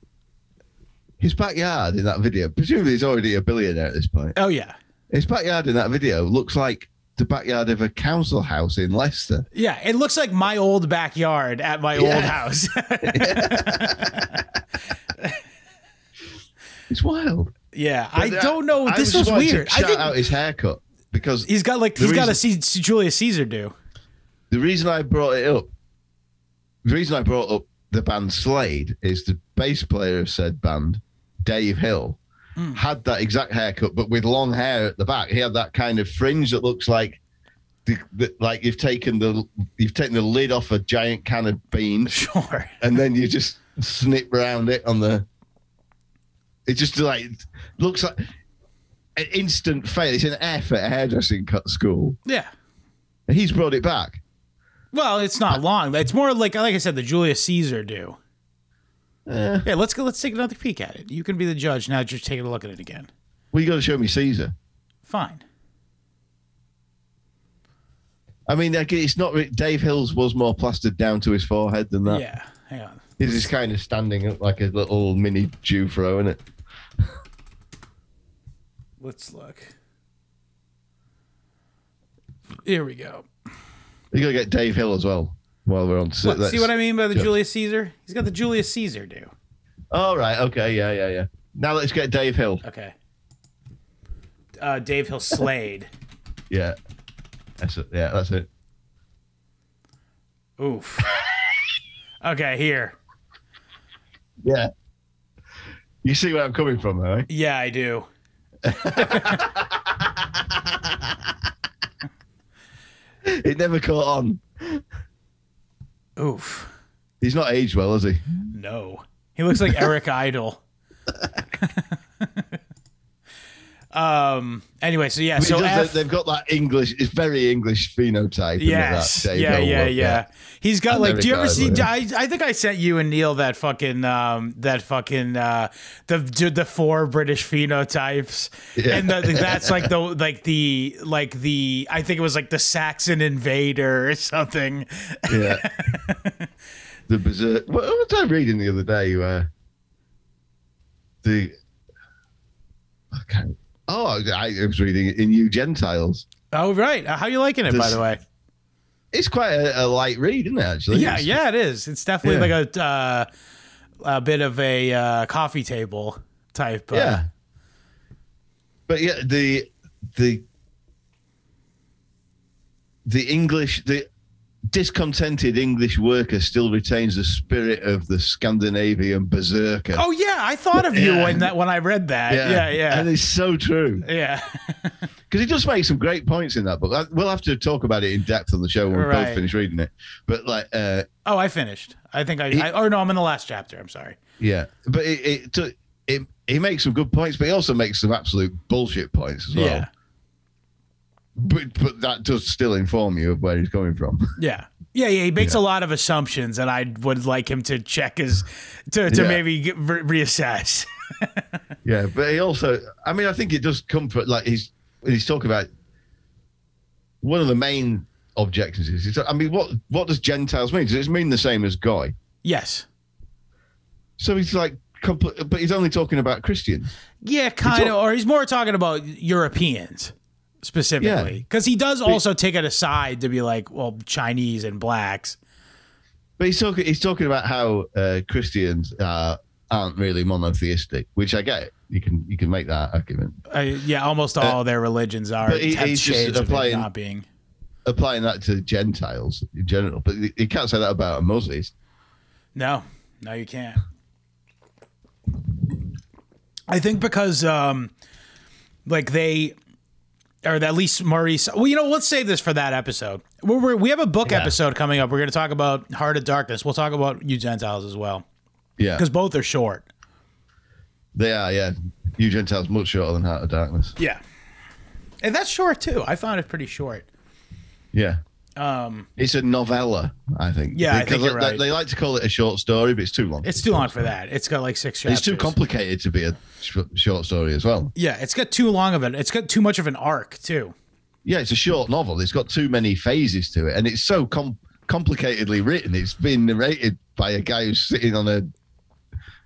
his backyard in that video, presumably he's already a billionaire at this point. oh yeah, His backyard in that video looks like the backyard of a council house in Leicester. yeah. It looks like my old backyard at my old house. It's wild. yeah, I But, uh, don't know. I This just was weird. I Shout think out his haircut because he's got like he's got a reason- C- Julius Caesar do. the reason I brought it up, the reason I brought up the band Slade is the bass player of said band, Dave Hill, Hmm. had that exact haircut, but with long hair at the back. He had that kind of fringe that looks like, the, the, like you've taken the you've taken the lid off a giant can of beans, Sure. and then you just snip around it on the. It just like looks like an instant fail. It's an F at a hairdressing cut school. Yeah. And he's brought it back. Well, it's not long. It's more like like I said, the Julius Caesar do. Eh. Yeah, let's go. Let's take another peek at it. You can be the judge now. Just take a look at it again. Well, you got to show me Caesar. Fine. I mean, like, it's not. Dave Hills was more plastered down to his forehead than that. Yeah. Hang on. He's just kind of standing up like a little mini throw, isn't it? Let's look. Here we go. You got to get Dave Hill as well while we're on. So Look, see what I mean by the yeah. Julius Caesar? He's got the Julius Caesar do. All right. Okay. Yeah. Yeah. Yeah. Now let's get Dave Hill. Okay. Uh, Dave Hill Slade. Yeah. That's it. Yeah. That's it. Oof. Okay, here. Yeah. You see where I'm coming from, right? Yeah, I do. It never caught on. Oof. He's not aged well, has he? No. He looks like Eric Idle. Um. Anyway, so yeah. So F, they've got that English. It's very English phenotype. Yes. that Yeah, yeah, look? yeah. He's got like. Do you ever see? I, I think I sent you and Neil that fucking um that fucking uh the the four British phenotypes, Yeah. and the, that's like the like the like the I think it was like the Saxon invader or something. Yeah. the berserk. What, what was I reading the other day? Where the okay. Oh, I was reading it in You Gentiles. Oh right, how you liking it by the way? It's quite a, a light read, isn't it? Actually, Yeah, It's- yeah, it is. It's definitely Yeah. like a uh, a bit of a uh, coffee table type. Uh, yeah. But yeah, the the the English the discontented English worker still retains the spirit of the Scandinavian berserker. Oh yeah, I thought of you Yeah. when that when I read that. Yeah, yeah, yeah. and it's so true yeah. because he does make some great points in that book. We'll have to talk about it in depth on the show when we both finish reading it. But like, uh, oh, I finished. I think I, He- I. Or no, I'm in the last chapter. I'm sorry. yeah, but it, it, it, it he makes some good points, but he also makes some absolute bullshit points as well. Yeah, But but that does still inform you of where he's coming from. yeah, yeah, yeah. He makes a lot of assumptions, and I would like him to check his to to Yeah. maybe get, re- reassess. Yeah, but he also, I mean, I think it does comfort. Like he's he's talking about one of the main objections is, I mean, what what does Gentiles mean? Does it mean the same as guy? yes. So he's like, but he's only talking about Christians. Yeah, kind of. Or he's more talking about Europeans specifically, because he does also take it aside to be like, well, Chinese and blacks. But he's talking he's talking about how uh, Christians uh, aren't really monotheistic, which I get. You can you can make that argument. Uh, yeah, almost all their religions are but he- he's just applying- not being. Applying that to Gentiles in general, but you can't say that about a Muslim. No, no, you can't. I think because, um, like they, or at least Maurice. Well, you know, let's save this for that episode. We're, we're, we have a book Yeah. episode coming up. We're going to talk about Heart of Darkness. We'll talk about you Gentiles as well Yeah, because both are short. they are. Yeah, you Gentiles much shorter than Heart of Darkness. Yeah, and that's short too. I found it pretty short. Yeah. Um, It's a novella, I think. Yeah, I think Because you're they, right. they like to call it a short story, but it's too long. it's too long for that. It's got like six chapters. It's too complicated to be a sh- short story as well. Yeah, it's got too long of it. It's got too much of an arc too. Yeah, it's a short novel. It's got too many phases to it, and it's so com- complicatedly written. It's been narrated by a guy who's sitting on a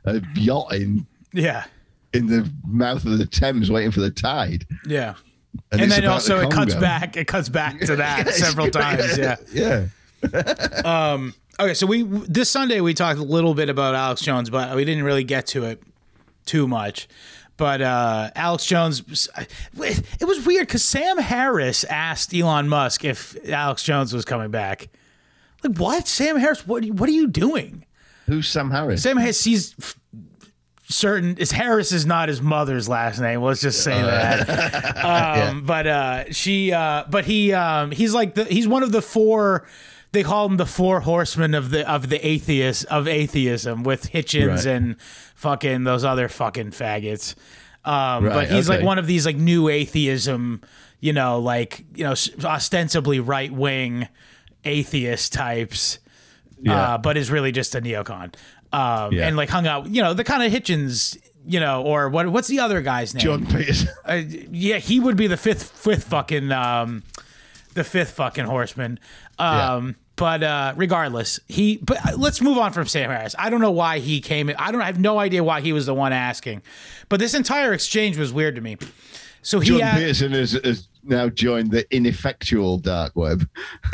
a yacht in Yeah, in the mouth of the Thames, waiting for the tide. yeah. And, and then also the it cuts back. It cuts back to that several times. Yeah. yeah. Okay, so we this Sunday we talked a little bit about Alex Jones, but we didn't really get to it too much. But uh, Alex Jones, it was weird because Sam Harris asked Elon Musk if Alex Jones was coming back. Like what? Sam Harris? What? What are you doing? Who's Sam Harris? Sam Harris. He's certain. Is Harris is not his mother's last name. Let's just say that. Um, But uh, she. Uh, but he. Um, he's like the. He's one of the four. They call him the four horsemen of the of the atheist of atheism with Hitchens Right. and fucking those other fucking faggots. Um, but Right, he's like one of these like new atheism. You know, like you know, ostensibly right wing atheist types Yeah. uh, but is really just a neocon. Um, Yeah. and like hung out, you know, the kind of Hitchens, you know, or what? What's the other guy's name? John Peters. Uh, yeah, he would be the fifth, fifth fucking, um, the fifth fucking horseman. Um, but uh, regardless, he. But uh, let's move on from Sam Harris. I don't know why he came. I don't. I have no idea why he was the one asking. But this entire exchange was weird to me. So he. John a- Peterson has, has now joined the ineffectual dark web.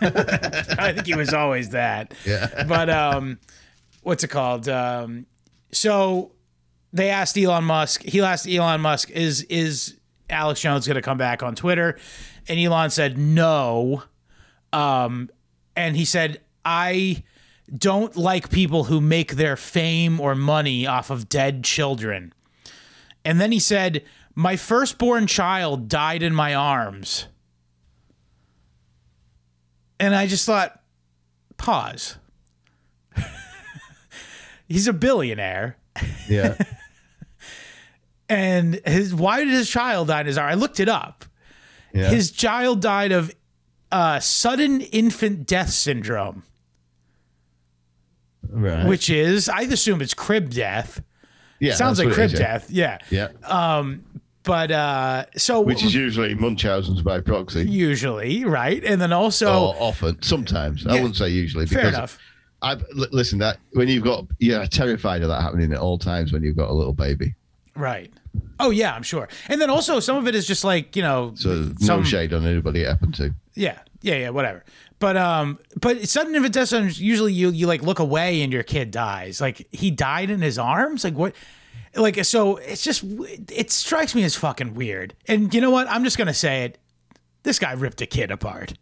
I think he was always that. Yeah. But um, what's it called? Um, so they asked Elon Musk. He asked Elon Musk, "Is is Alex Jones going to come back on Twitter?" And Elon said no. Um, and he said, "I." Don't like people who make their fame or money off of dead children. And then he said, My firstborn child died in my arms. And I just thought, pause. He's a billionaire. Yeah. And his why did his child die in his arm? I looked it up. Yeah. His child died of uh, sudden infant death syndrome, right. which is I assume it's crib death. yeah, Sounds like crib is, yeah. death. Yeah. Yeah. But uh, so Which is usually Munchausen's by proxy. usually right, and then also or often, sometimes. I wouldn't say usually. fair because enough. I've li- listen. That when you've got, you're terrified of that happening at all times when you've got a little baby. Right. Oh yeah, I'm sure. And then also some of it is just like you know So some no shade on anybody it happened to. yeah yeah yeah whatever. But um but sudden infant death syndrome usually you you like look away and your kid dies. Like he died in his arms. Like what? Like so it's just it strikes me as fucking weird. And you know what? I'm just gonna say it. This guy ripped a kid apart.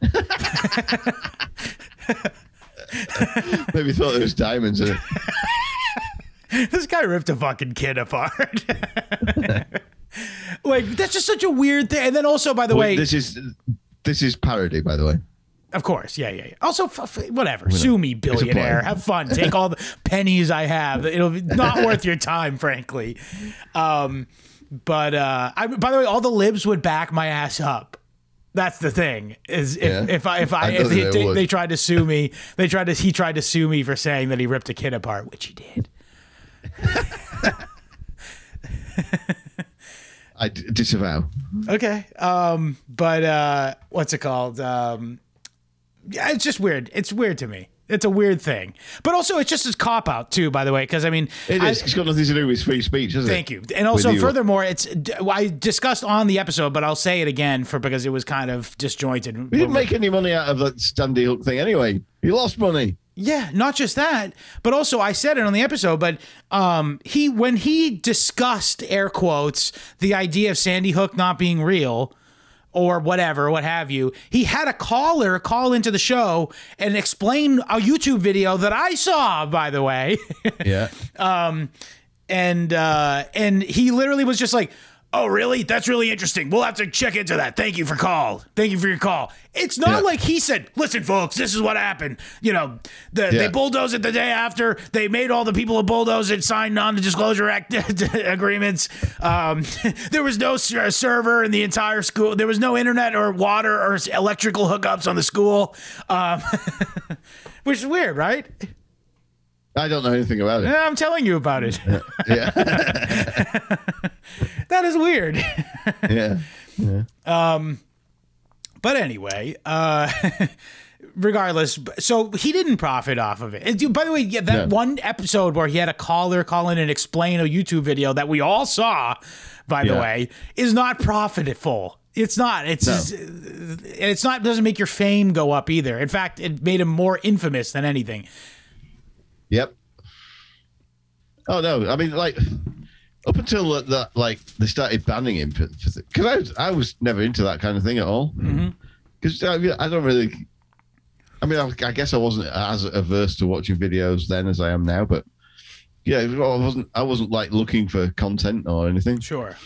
Maybe thought there was diamonds in it. this guy ripped a fucking kid apart. like that's just such a weird thing. And then also, by the way, this is this is parody, by the way. Of course, yeah, yeah. yeah. Also, f- f- whatever. Sue me, billionaire. Have fun. Take all the pennies I have. It'll be not worth your time, frankly. Um, but uh, I, by the way, all the libs would back my ass up. That's the thing. Is if, Yeah. if I if I, I if he, they they, tried to sue me, they tried to he tried to sue me for saying that he ripped a kid apart, which he did. I d- disavow. Okay. Um, but uh, what's it called? Um, yeah, it's just weird. It's weird to me. It's a weird thing. But also, it's just a cop out too. By the way, because I mean, It I- is. it's got nothing to do with free speech, has it? Thank you. And also, you. furthermore, it's I discussed on the episode, but I'll say it again for because it was kind of disjointed. We didn't make any money out of that Sandy Hook thing anyway. He lost money. Yeah, not just that, but also I said it on the episode. But um, he when he discussed air quotes the idea of Sandy Hook not being real or whatever, what have you, he had a caller call into the show and explain a YouTube video that I saw, by the way. Yeah. and uh and he literally was just like oh really? That's really interesting. We'll have to check into that. Thank you for call. Thank you for your call. It's not Yeah. like he said listen folks this is what happened. You know the, they bulldozed it the day after. They made all the people who bulldozed it sign non-disclosure act agreements. Um, there was no ser- server in the entire school. There was no internet or water or electrical hookups on the school. Um, which is weird right? I don't know anything about it. i'm telling you about it. Yeah. That is weird yeah. yeah. Um, But anyway, uh, regardless, so he didn't profit off of it. And dude, by the way, yeah, that No. one episode where he had a caller call in and explain a YouTube video that we all saw, by the way, is not profitable. It's not. It's No. and it's not. Doesn't make your fame go up either. In fact, it made him more infamous than anything. Yep. Oh no! I mean, like up until that, that like they started banning him because I was I was never into that kind of thing at all. Mm-hmm. Because I, I don't really. I mean, I, I guess I wasn't as averse to watching videos then as I am now, but yeah, I wasn't. I wasn't like looking for content or anything. Sure.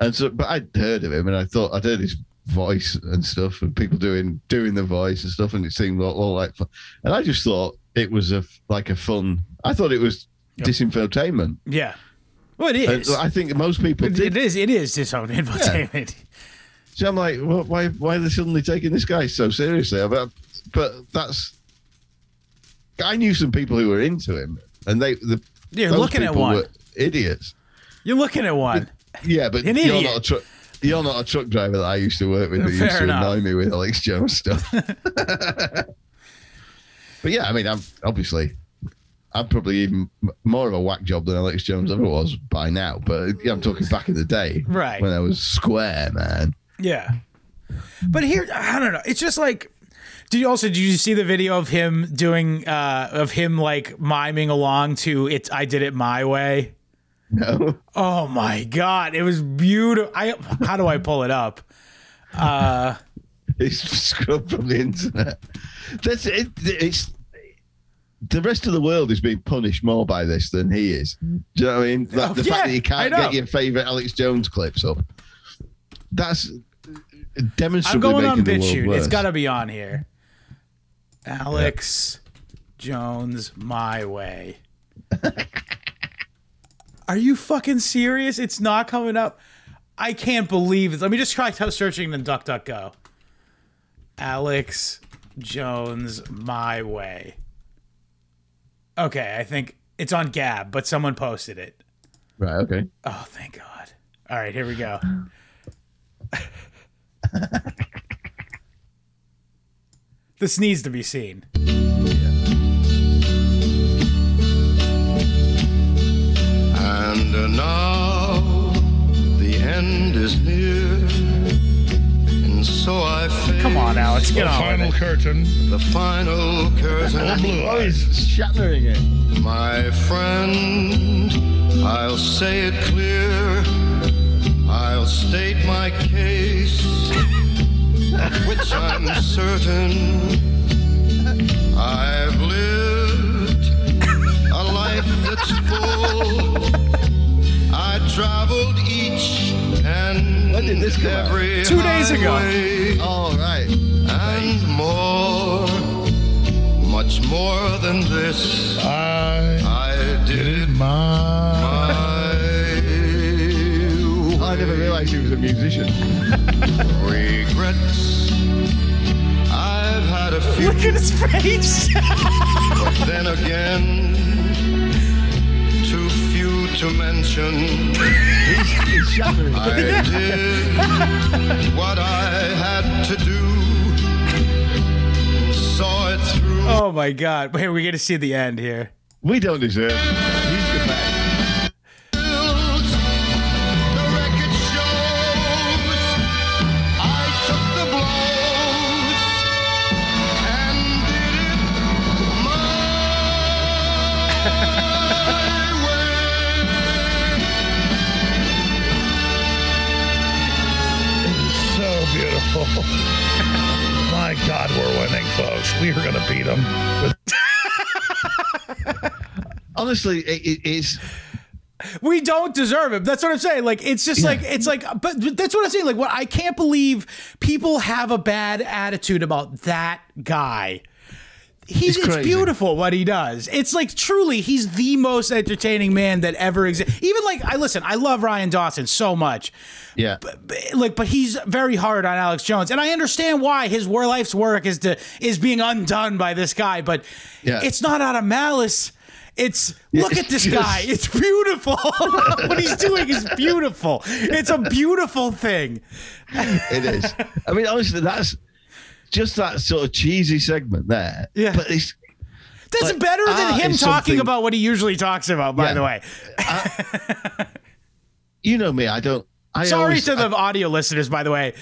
And so, but I'd heard of him, and I thought I'd heard his voice and stuff, and people doing doing the voice and stuff, and it seemed all, all like fun. And I just thought it was a like a fun. I thought it was disinfotainment. Yeah. Well, it And. I think most people It, it is. It is disowned infotainment. So I'm like, well, why why are they suddenly taking this guy so seriously? But but that's. I knew some people who were into him, and they the You're looking at one. idiots. You're looking at one. Yeah, but An you're idiot. not a truck. You're not a truck driver that I used to work with. Who used to enough. annoy me with Alex Jones stuff. but yeah, I mean, I'm obviously, I'm probably even more of a whack job than Alex Jones ever was by now. But yeah, I'm talking back in the day, Right. When I was square, man. Yeah. But here, I don't know. It's just like. Did you also did you see the video of him doing uh of him like miming along to it's I did it my way? No, Oh my god, it was beautiful. I how do I pull it up? Uh it's scrubbed from the internet. That's it. It's the rest of the world is being punished more by this than he is. Do you know what I mean? Like the yeah, fact that you can't get your favorite Alex Jones clips up. That's I'm going on BitChute. It's got to be on here. Alex Jones my way. Are you fucking serious? It's not coming up. I can't believe it. Let me just try searching in DuckDuckGo. Alex Jones, my way. Okay, I think it's on Gab, but someone posted it. Right. Okay. Oh, thank God. All right, here we go. this needs to be seen. And uh, now the end is near. And so I Come on, Alex, get on Final with it. curtain. the final curtain. Blue Oh, eyes. he's shattering it. My friend, I'll say it clear. I'll state my case, of which I'm certain. I've lived a life that's full. I traveled each When did this come out? Two days ago. Oh, right. and more, much more than this. I I did it my. my I never realised he was a musician. regrets. I've had a few, Look at his face. but then again, to mention. He's shattering I did what I had to do, saw it through. oh my God. Wait, we're going to see the end here. We don't deserve We are going to beat them. Honestly, it, it, it's We don't deserve it. That's what I'm saying. Like it's just like it's like but but that's what I'm saying. Like what I can't believe people have a bad attitude about that guy. He's It's it's, beautiful what he does. It's like truly he's the most entertaining man that ever exists. Even like I listen, I love Ryan Dawson so much. yeah. But, like but he's very hard on Alex Jones and I understand why his war life's work is to is being undone by this guy but Yeah. it's not out of malice it's look at this guy it's beautiful what he's doing is beautiful it's a beautiful thing It is. I mean, honestly, that's just that sort of cheesy segment there. Yeah. But it's that's Like, better than him talking about what he usually talks about by Yeah. the way uh, you know me. I don't. I sorry always, to the audio listeners by the way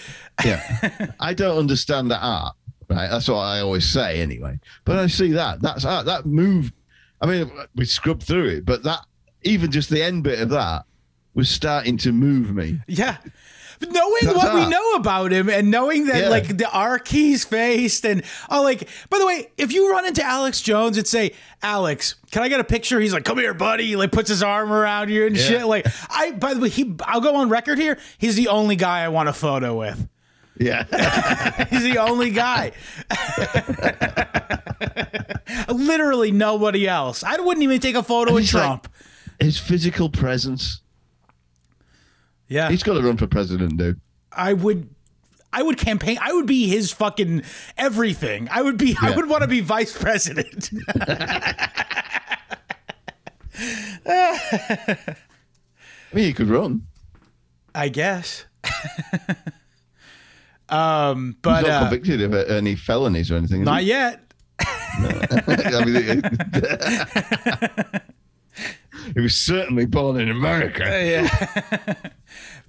yeah. I don't understand the art. Right. That's what I always say anyway. But I see that. That's art. That move. I mean, we scrubbed through it, but that even just the end bit of that was starting to move me. Yeah. Knowing what we know about him and knowing that Yeah. like the arc he's faced and oh like by the way, if you run into Alex Jones and say, Alex, can I get a picture? He's like, Come here, buddy. He like puts his arm around you and Yeah. shit. Like I by the way, he I'll go on record here. He's the only guy I want a photo with. Yeah. He's the only guy. Literally nobody else. I wouldn't even take a photo with He's like- Trump. His physical presence. Yeah. He's got to run for president, dude. I would I would campaign I would be his fucking everything. I would be I would want to be vice president. I mean, he could run. I guess. um but He's not uh, convicted of any felonies or anything. not he? yet. I mean, he was certainly born in America. Yeah.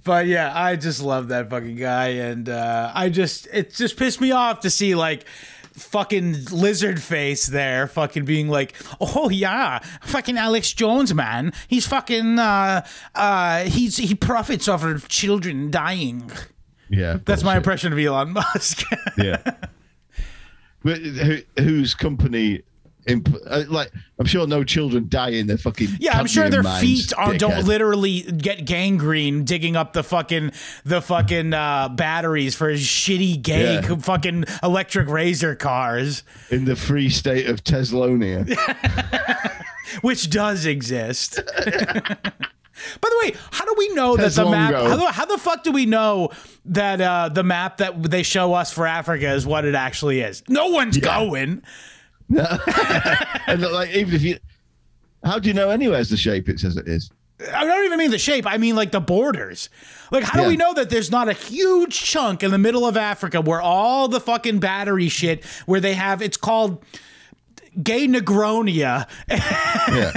But yeah, I just love that fucking guy and uh I just it just pissed me off to see like fucking lizard face there fucking being like oh yeah fucking alex jones man he's fucking uh uh he's he profits off of children dying Yeah, That's my impression of Elon Musk. Yeah. but who, whose company? Imp- uh, like, I'm sure no children die in their fucking. yeah, I'm sure their mines, feet are, don't literally get gangrene digging up the fucking the fucking uh, batteries for his shitty gay Yeah. fucking electric razor cars, in the free state of Teslonia. which does exist. By the way, how do we know that the map? How the, how the fuck do we know that uh, the map that they show us for Africa is what it actually is? No one's going. And like even if you, how do you know anywhere's the shape it says it is? I don't even mean the shape. I mean like the borders. Like, how do we know that there's not a huge chunk in the middle of Africa where all the fucking battery shit, where they have, it's called gay Negronia. Yeah,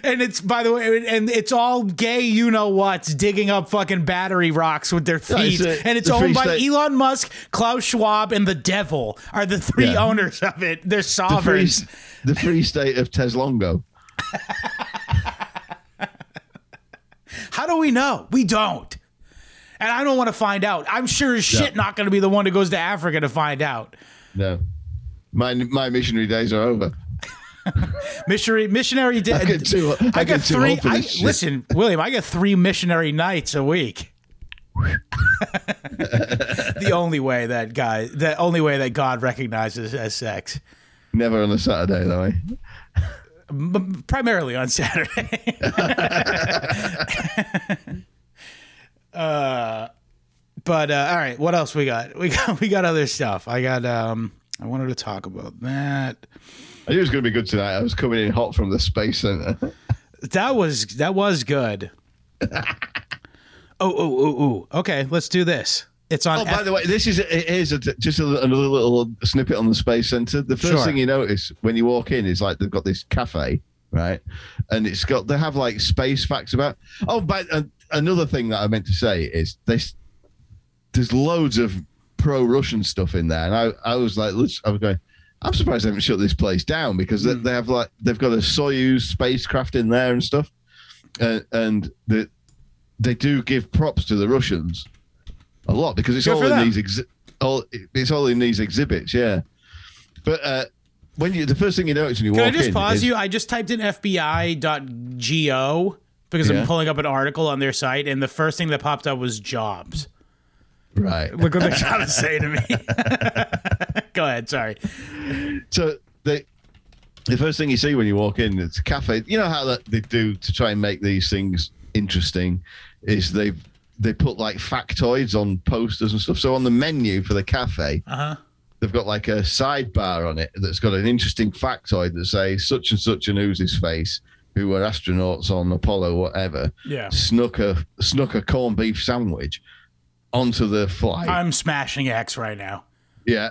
And it's, by the way, and it's all gay, you know what's digging up fucking battery rocks with their Yeah, feet. it's a- and it's owned by State- Elon Musk, Klaus Schwab, and the devil are the three Yeah. owners of it. They're the free, sovereigns. the free state of Teslongo. How do we know? We don't. And I don't want to find out. I'm sure as shit not going to be the one who goes to Africa to find out. No, my my missionary days are over. Missionary, missionary. Di- I get too- I I got get too three. I, listen, William. I get three missionary nights a week. the only way that guy, the only way that God recognizes as sex, Never on a Saturday though. Eh? M- primarily on Saturday. uh, but uh, all right, what else we got? We got we got other stuff. I got. Um, I wanted to talk about that. I knew it was going to be good tonight. I was coming in hot from the space center. That was that was good. oh oh oh oh. Okay, let's do this. It's on. Oh, by the way, this is it is a, just a, another little snippet on the space center. The first Sure. thing you notice when you walk in is like they've got this cafe, right? And it's got they have like space facts about. Oh, but uh, another thing that I meant to say is this: there's loads of pro-Russian stuff in there, and I I was like, let's, I was going. I'm surprised they haven't shut this place down because they, they have like they've got a Soyuz spacecraft in there and stuff, and and the, they do give props to the Russians a lot because it's Good all in these all it's all in these exhibits, yeah. But uh, when you the first thing you notice when you Can I just pause is- you? I just typed in FBI.go because Yeah. I'm pulling up an article on their site, and the first thing that popped up was jobs. Right. Look what they're trying to say to me. Go ahead. Sorry. So they the first thing you see when you walk in, it's a cafe. You know how that they do to try and make these things interesting is they they put like factoids on posters and stuff. So on the menu for the cafe, Uh huh. they've got like a sidebar on it that's got an interesting factoid that says such and such and who's his face, who were astronauts on Apollo, whatever, Yeah. snuck a snuck a corned beef sandwich onto the flight. I'm smashing X right now. yeah,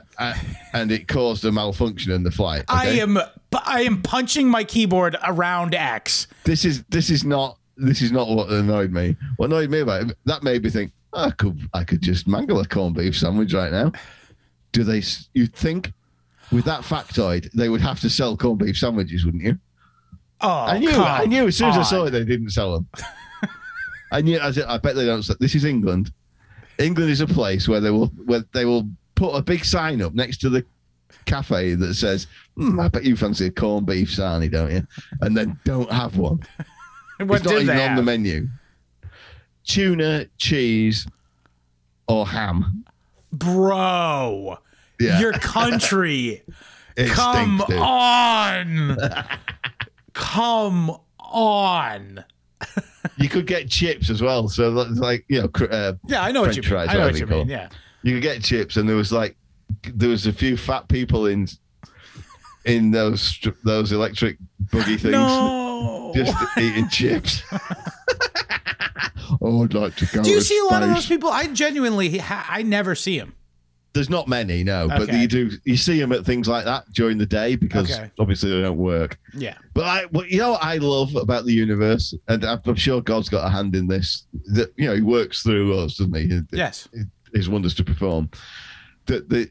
and it caused a malfunction in the flight. I am I am punching my keyboard around X. This is this is not this is not what annoyed me. What annoyed me about it, that made me think oh, I could I could just mangle a corned beef sandwich right now. Do they? You'd think with that factoid they would have to sell corned beef sandwiches, wouldn't you? Oh, I knew. I knew as soon as I saw it, they didn't sell them. I knew. I, said, I bet they don't. This is England. England is a place where they will where they will put a big sign up next to the cafe that says, "Hmm, "I bet you fancy a corned beef sarnie, don't you?" And then don't have one. What it's not even they on have? the menu. Tuna, cheese, or ham. Bro, Yeah, your country. Come stinks, on. Come on. You could get chips as well. So that's like you know, cr- uh, Yeah, I know what French you mean. I know what you call mean. Yeah. you could get chips, and there was like there was a few fat people in in those those electric buggy things No. just eating chips. oh, I'd like to go. Do you see a lot of those people? I genuinely, ha- I never see them. There's not many, no, but you do. You see them at things like that during the day because Okay. obviously they don't work. Yeah. But I, what you know, what I love about the universe, and I'm sure God's got a hand in this. That you know, He works through us, doesn't He? Yes. His wonders to perform. The the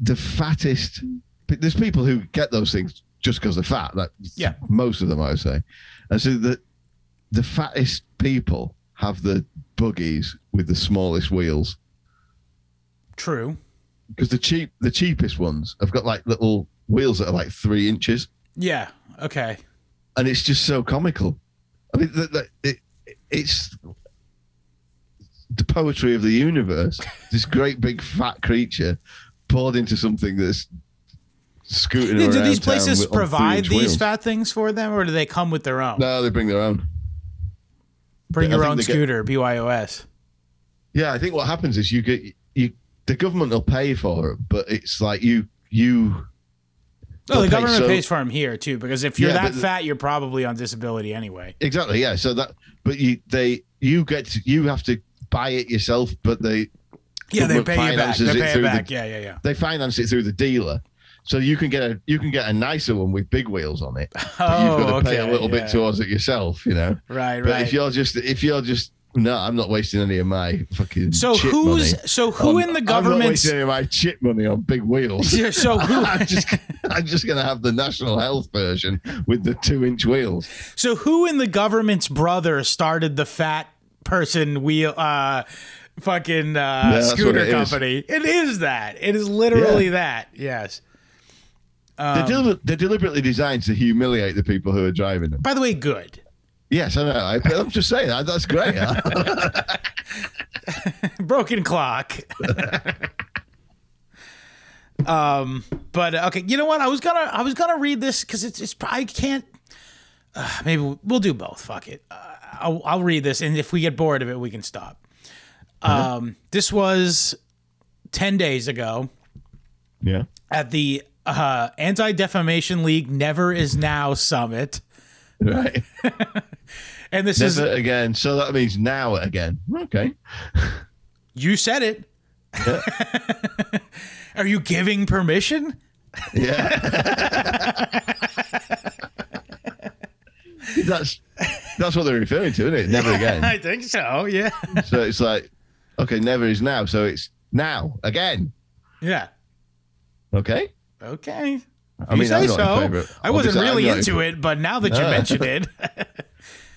the fattest. There's people who get those things just because they're fat. That Yeah. most of them, I would say. And so the the fattest people have the buggies with the smallest wheels True. Because the cheap the cheapest ones have got like little wheels that are like three inches. Yeah. Okay. and it's just so comical. I mean, the, the, it, it's the poetry of the universe. This great big fat creature poured into something that's scooting Yeah, around. do these places provide these wheels. fat things for them, or do they come with their own? No, they bring their own. Bring I your own they get- scooter, BYOS. Yeah, I think what happens is you get you the government will pay for it, but it's like you you. Oh, the Okay, government so- pays for them here too, because if you're Yeah, that fat, you're probably on disability anyway. Exactly. Yeah. So that, but you they you get to, you have to buy it yourself, but they Yeah, they pay you back. They pay it the- back. yeah, yeah, yeah. they finance it through the dealer. So you can get a you can get a nicer one with big wheels on it. Oh, you've got to pay a little yeah. bit towards it yourself, you know. Right, But right. But if you're just if you're just no, I'm not wasting any of my fucking So who's so who on- in the government? I'm not wasting any of my chip money on big wheels. Yeah, so who I'm just I'm just gonna have the national health version with the two inch wheels. so who in the government's brother started the fat person wheel uh fucking uh what scooter it is. company? It is that. It is literally Yeah. that. Yes. they're, del- they're deliberately designed to humiliate the people who are driving them. By the way, good. Yes, I know. I, I'm just saying that. That's great. broken clock. um, but uh, okay, you know what? I was gonna I was gonna read this because it's it's I can't. Uh, maybe we'll, we'll do both. Fuck it. Uh, I'll, I'll read this, and if we get bored of it, we can stop. Um, this was ten days ago yeah. at the uh, Anti Defamation League Never Is Now Summit, Right. and this is Never again. So that means now again. Okay. you said it. Are you giving permission? Yeah. that's that's what they're referring to, isn't it? Never again. I think so. Yeah. So it's like, okay, never is now. So it's now again. Yeah. Okay. Okay. I mean, you say not in so. I wasn't really into it, but now that you No. mention it,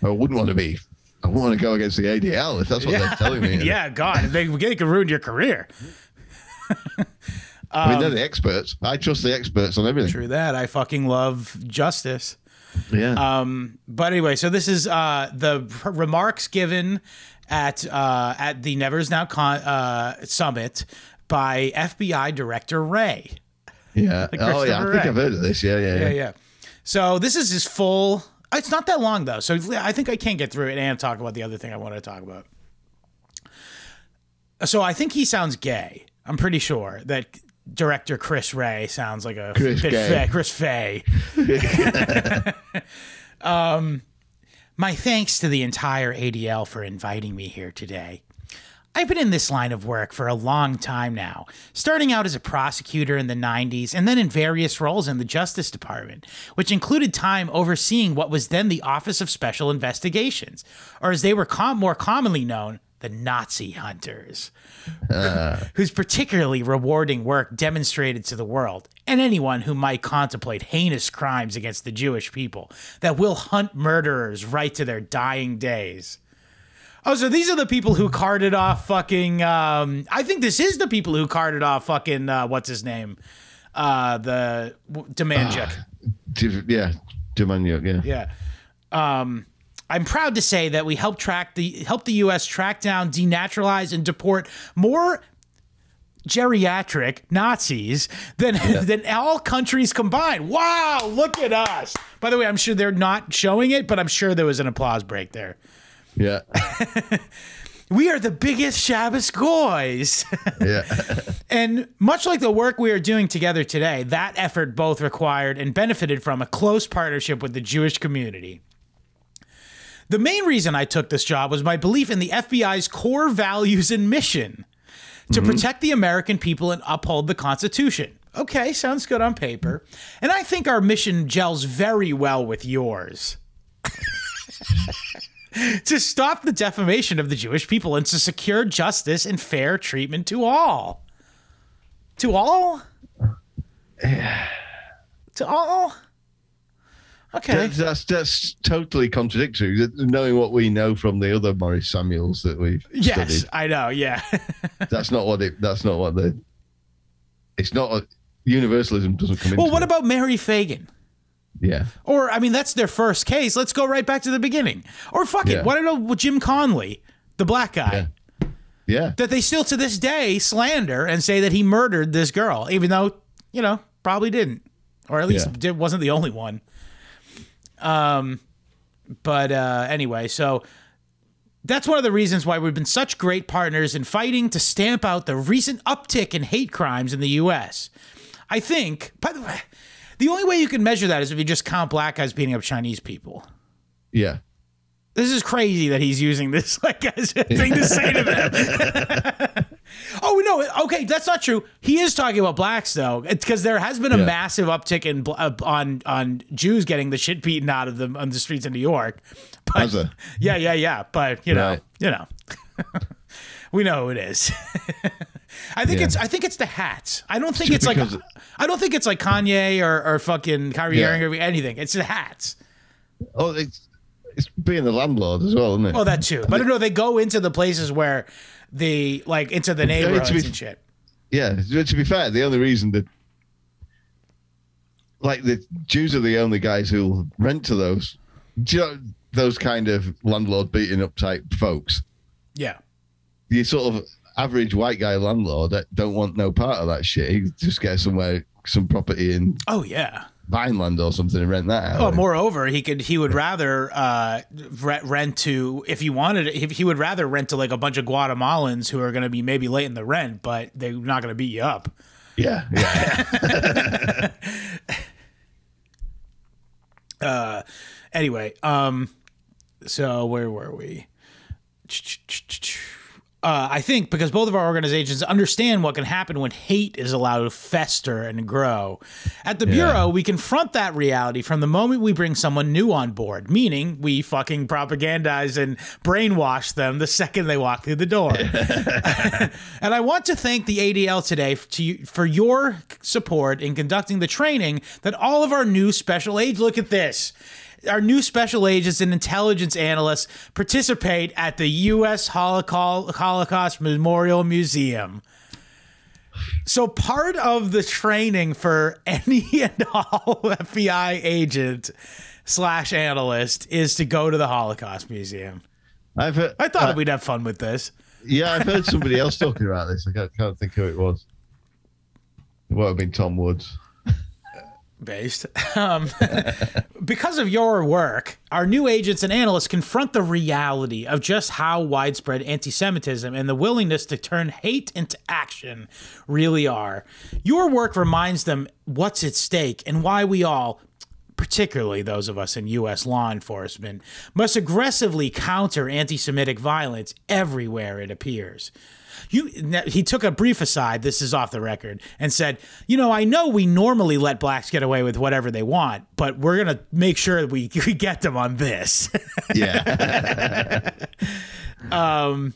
I wouldn't want to be. I wouldn't want to go against the ADL if that's what they're telling me. yeah, God, they, they could ruin your career. I mean, they're the experts. I trust the experts on everything. True that. I fucking love justice. Yeah. Um, but anyway, so this is uh, the remarks given at uh, at the Never's Now con- uh, summit by FBI Director Wray. yeah. Oh, yeah. I think I've heard of this. Yeah, yeah, yeah. Yeah, yeah. So this is his full. It's not that long though, so I think I can get through it and talk about the other thing I wanted to talk about. So I think he sounds gay. I'm pretty sure that director Chris Wray sounds like a Chris bit Gay. fey- Chris Fay. um, my thanks to the entire ADL for inviting me here today. I've been in this line of work for a long time now, starting out as a prosecutor in the 90s and then in various roles in the Justice Department, which included time overseeing what was then the Office of Special Investigations, or as they were com- more commonly known, the Nazi Hunters, uh. whose particularly rewarding work demonstrated to the world and anyone who might contemplate heinous crimes against the Jewish people that will hunt murderers right to their dying days. Oh, so these are the people who carted off fucking. Um, I think this is the people who carted off fucking. Uh, what's his name? Uh, the Demjanjuk. Div- Yeah. Demjanjuk, yeah. yeah. Um, I'm proud to say that we helped track the help the U.S. track down, denaturalize, and deport more geriatric Nazis than than all countries combined. Wow, look at us! By the way, I'm sure they're not showing it, but I'm sure there was an applause break there. Yeah. We are the biggest Shabbos goys. Yeah. And much like the work we are doing together today, that effort both required and benefited from a close partnership with the Jewish community. The main reason I took this job was my belief in the FBI's core values and mission to mm-hmm. protect the American people and uphold the Constitution. Okay, sounds good on paper. And I think our mission gels very well with yours. to stop the defamation of the Jewish people and to secure justice and fair treatment to all. To all? to all? Okay. That's, that's that's totally contradictory. Knowing what we know from the other Maurice Samuels that we've Yes, studied, I know. Yeah. that's not what it. That's not what the. It's not. A, universalism doesn't come into. well, what it. about Mary Phagan? Yeah. Or, I mean, that's their first case. Let's go right back to the beginning. Or fuck Yeah. it. What about Jim Conley, the black guy, Yeah. Yeah. that they still to this day slander and say that he murdered this girl, even though, you know, probably didn't. Or at least Yeah. wasn't the only one. Um, but uh, anyway, so That's one of the reasons why we've been such great partners in fighting to stamp out the recent uptick in hate crimes in the U.S. I think, by the way, the only way you can measure that is if you just count black guys beating up Chinese people. Yeah. This is crazy that he's using this like as a thing to say to them. oh no, okay, that's not true. He is talking about blacks though, It's because there has been a Yeah. massive uptick in uh, on on Jews getting the shit beaten out of them on the streets in New York. But, there? Yeah, yeah, yeah. But you know, Right. you know, we know who it is. I think Yeah. it's I think it's the hats. I don't think it's like I don't think it's like Kanye or, or fucking Kyrie Yeah. Irving or anything. It's the hats. Oh, it's it's being the landlord as well, isn't it? Well, that too. But no, they go into the places where the like into the neighborhoods be- and shit. yeah. To be fair, the only reason that like the Jews are the only guys who rent to those, do you know, those kind of landlord beating up type folks. Yeah. you sort of average white guy landlord that don't want no part of that shit. He just get somewhere, some property in Oh yeah. Vineland or something and rent that out. Oh, moreover, he could he would rather uh, rent to if he wanted if he would rather rent to like a bunch of Guatemalans who are going to be maybe late in the rent, but they're not going to beat you up. Yeah, yeah. Anyway, um, so where were we? Uh, I think because both of our organizations understand what can happen when hate is allowed to fester and grow. At the Bureau, we confront that reality from the moment we bring someone new on board, meaning we fucking propagandize and brainwash them the second they walk through the door. and I want to thank the ADL today to you, for your support in conducting the training that all of our new special age look at this. Our new special agents and intelligence analysts participate at the U.S. Holocaust, Memorial Museum. So, part of the training for any and all FBI agent slash analyst is to go to the Holocaust Museum. I've heard, I thought uh, we'd have fun with this. yeah, I've heard somebody else talking about this. I can't, can't think who it was. It would have been Tom Woods. Based. Um, because of your work, our new agents and analysts confront the reality of just how widespread anti Semitism and the willingness to turn hate into action really are. Your work reminds them what's at stake and why we all. Particularly those of us in U.S. law enforcement, must aggressively counter anti Semitic violence everywhere it appears. You, he took a brief aside. This is off the record, and said, "You know, I know we normally let blacks get away with whatever they want, but we're gonna make sure that we, we get them on this." Yeah. um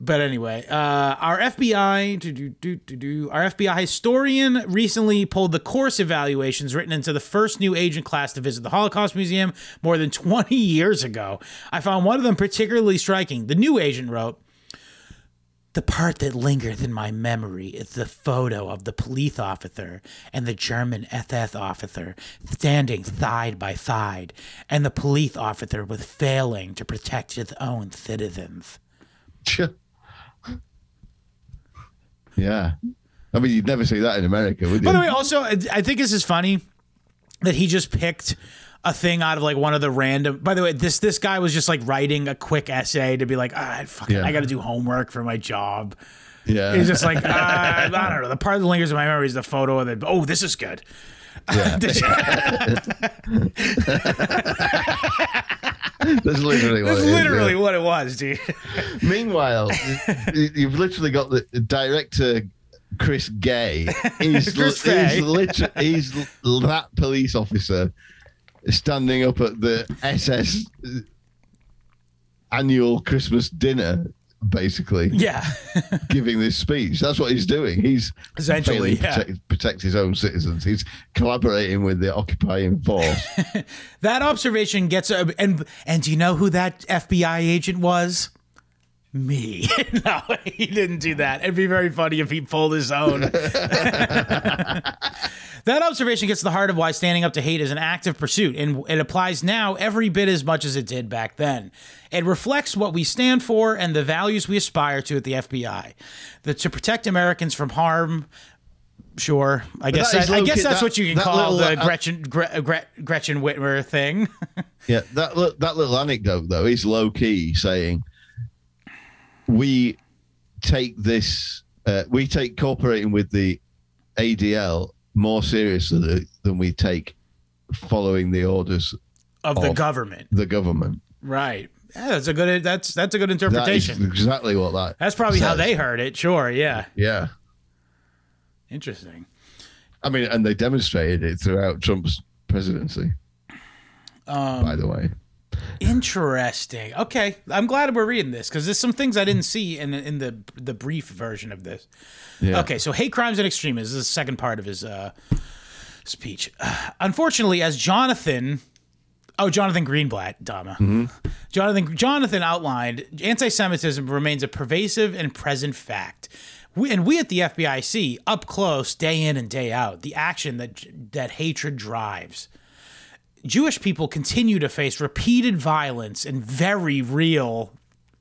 but anyway, uh, our FBI, do, do, do, do, do, our FBI historian recently pulled the course evaluations written into the first new agent class to visit the Holocaust Museum more than 20 years ago. I found one of them particularly striking. The new agent wrote. The part that lingereth in my memory is the photo of the police officer and the German SS officer standing side by side, and the police officer was failing to protect his own citizens. yeah. I mean, you'd never see that in America, would you? By the way, also, I I think this is funny that he just picked a thing out of like one of the random. By the way, this this guy was just like writing a quick essay to be like, ah, fucking, Yeah. I got to do homework for my job. yeah. He's just like, ah, I don't know. The part that lingers in my memory is the photo of the. Oh, this is good. You- That's literally what That's it is, literally yeah. what it was, dude. Meanwhile, you- you've literally got the director Chris Gay. He's, Chris he's, Gay. literally, he's that police officer standing up at the SS annual Christmas dinner, basically Yeah, giving this speech. That's what he's doing. He's Essentially, yeah. protect, protect his own citizens. He's collaborating with the occupying force. that observation gets a and and do you know who that FBI agent was? Me. no, he didn't do that. It'd be very funny if he pulled his own. That observation gets to the heart of why standing up to hate is an active pursuit, and it applies now every bit as much as it did back then. It reflects what we stand for and the values we aspire to at the FBI. The, to protect Americans from harm. Sure, I guess that that, I low-key- guess that's that- what you can call little, the uh, Gretchen Gre- Gre- Gretchen Whitmer thing. Yeah, that li- that little anecdote though is low key saying we take this, uh, we take cooperating with the ADL more seriously than we take following the orders Of the Of- government. the government. Right. Yeah, that's a good that's that's a good interpretation. exactly what that. That's probably how they heard it. Sure, yeah. Yeah. Interesting. I mean, and they demonstrated it throughout Trump's presidency. Um, by the way, Interesting. Okay, I'm glad we're reading this because there's some things I didn't see in in the the brief version of this. yeah. Okay, so hate crimes and extremism this is the second part of his uh, speech. Unfortunately, as Jonathan, oh Jonathan Greenblatt, Dama, Jonathan Jonathan outlined, anti-Semitism remains a pervasive and present fact. We, and we at the FBI see up close, day in and day out, the action that that hatred drives. Jewish people continue to face repeated violence and very real,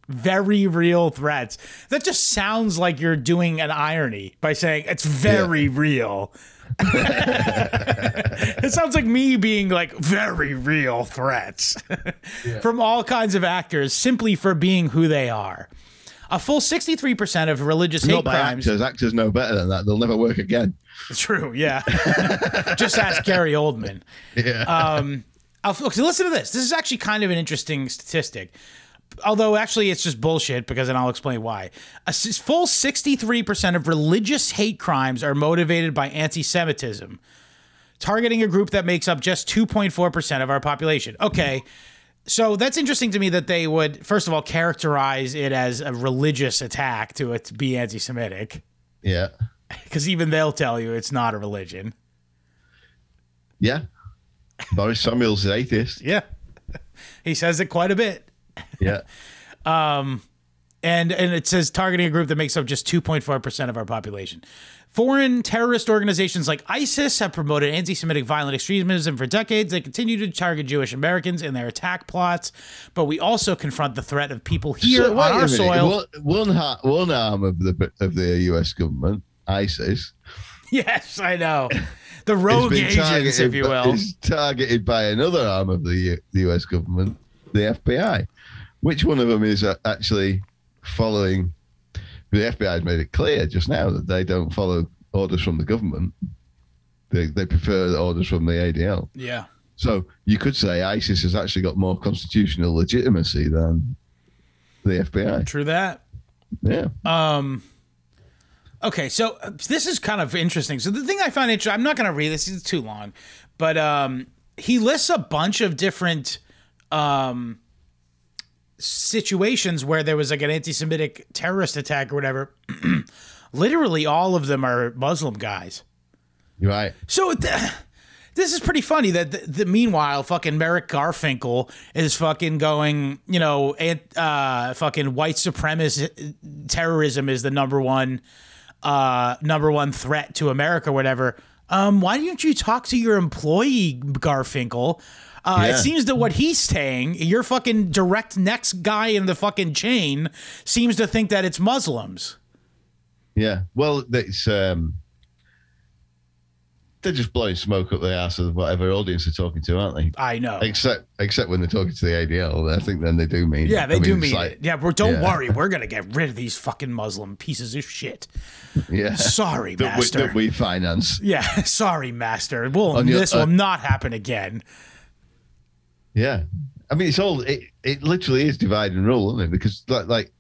very real threats. That just sounds like you're doing an irony by saying it's very real. it sounds like me being like very real threats from all kinds of actors simply for being who they are. A full 63% of religious hate Not by crimes. actors. Actors know better than that. They'll never work again. True, yeah. Just ask Gary Oldman. Yeah. Um, I'll, okay, listen to this. This is actually kind of an interesting statistic. Although actually it's just bullshit because then I'll explain why. A full 63% of religious hate crimes are motivated by anti-Semitism, targeting a group that makes up just 2.4% of our population. Okay. So that's interesting to me that they would first of all characterize it as a religious attack to it to be anti-Semitic yeah. because even they'll tell you it's not a religion. Yeah. Boris Samuel's an atheist. Yeah. he says it quite a bit. Yeah. Um, and and it says targeting a group that makes up just 2.4% of our population. Foreign terrorist organizations like ISIS have promoted anti-Semitic violent extremism for decades. They continue to target Jewish Americans in their attack plots, but we also confront the threat of people here So, on our minute. soil. One, one, ha- one arm of the of the U.S. government, ISIS, yes, I know. The rogue agents, if you will. is targeted by another arm of the, U- the U.S. government, the FBI. Which one of them is uh, actually following? The FBI has made it clear just now that they don't follow orders from the government. They they prefer the orders from the ADL. Yeah. So you could say ISIS has actually got more constitutional legitimacy than the FBI. True that. Yeah. Um, okay, so uh, this is kind of interesting. So the thing I find interesting, I'm not going to read this; it's too long. But um, he lists a bunch of different um, situations where there was like an anti-Semitic terrorist attack or whatever. Literally, all of them are Muslim guys. Right. So th- this is pretty funny that the, the meanwhile fucking Merrick Garfinkel is fucking going, you know, uh fucking white supremacist terrorism is the number one uh number one threat to America or whatever. Um why don't you talk to your employee Garfinkel? Uh, It seems that what he's saying, your fucking direct next guy in the fucking chain, seems to think that it's Muslims. Yeah. Well, it's um, they're just blowing smoke up the ass of whatever audience they're talking to, aren't they? I know. Except except when they're talking to the ADL, I think then they do mean. It. Yeah, they I do it's mean like- it. Yeah, but don't yeah. worry, we're gonna get rid of these fucking Muslim pieces of shit. Yeah. Sorry, that, we, master. that we finance. yeah, sorry, master. Well, your- this uh, will not happen again. Yeah. I mean, it's all it, it literally is divide and rule, isn't it? Because like like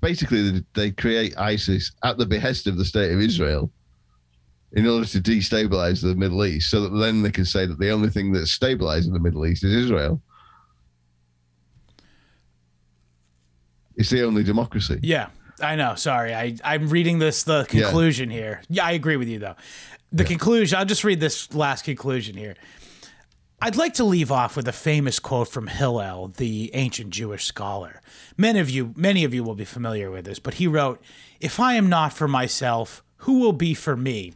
basically they create ISIS at the behest of the state of Israel in order to destabilize the Middle East, so that then they can say that the only thing that's stabilizing the Middle East is Israel. It's the only democracy. Yeah, I know. Sorry, I I'm reading this the conclusion here. Yeah, I agree with you though. The conclusion. I'll just read this last conclusion here. I'd like to leave off with a famous quote from Hillel, the ancient Jewish scholar. Many of you, many of you will be familiar with this, but he wrote, "If I am not for myself, who will be for me?"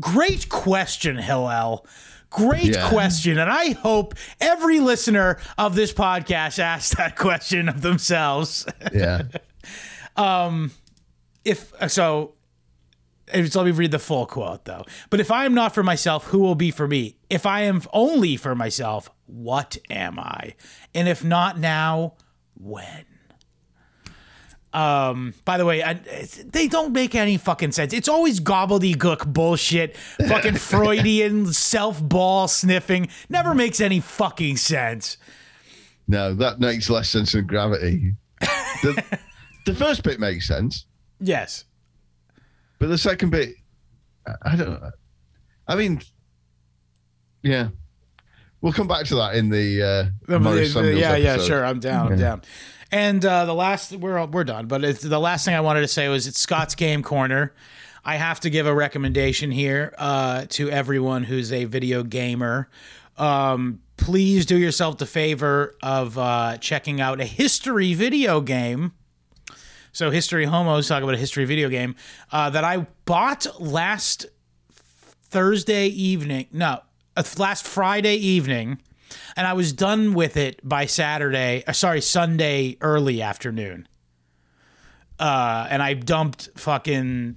Great question, Hillel. Great Yeah. question. And I hope every listener of this podcast asks that question of themselves. Yeah. um, if so it's, let me read the full quote though but if i am not for myself who will be for me if i am only for myself what am i and if not now when Um, by the way, I, they don't make any fucking sense. It's always gobbledygook bullshit, fucking Freudian self ball sniffing. Never makes any fucking sense. No, that makes less sense than gravity. The, the first bit makes sense, Yes. but the second bit, I- I don't know. I mean, yeah. We'll come back to that in the uh, Samuels yeah, yeah, episode. sure. I'm down. I'm down. And uh, the last, we're we're done. But it's, the last thing I wanted to say was it's Scott's Game Corner. I have to give a recommendation here uh, to everyone who's a video gamer. Um, please do yourself the favor of uh, checking out a history video game. So, History Homos talk about a history video game uh, that I bought last Thursday evening. No, last Friday evening, and I was done with it by Saturday. Uh, sorry, Sunday early afternoon. Uh, and I dumped fucking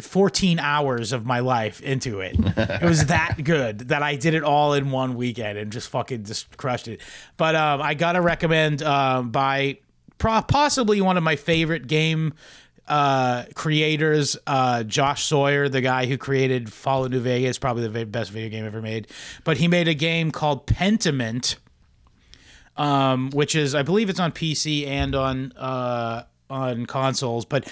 14 hours of my life into it. it was that good that I did it all in one weekend and just fucking just crushed it. But um, I gotta recommend um, by pro- possibly one of my favorite game uh, creators, uh, Josh Sawyer, the guy who created Fallout New Vegas, probably the best video game ever made. But he made a game called Pentiment, um, which is I believe it's on PC and on uh, on consoles. But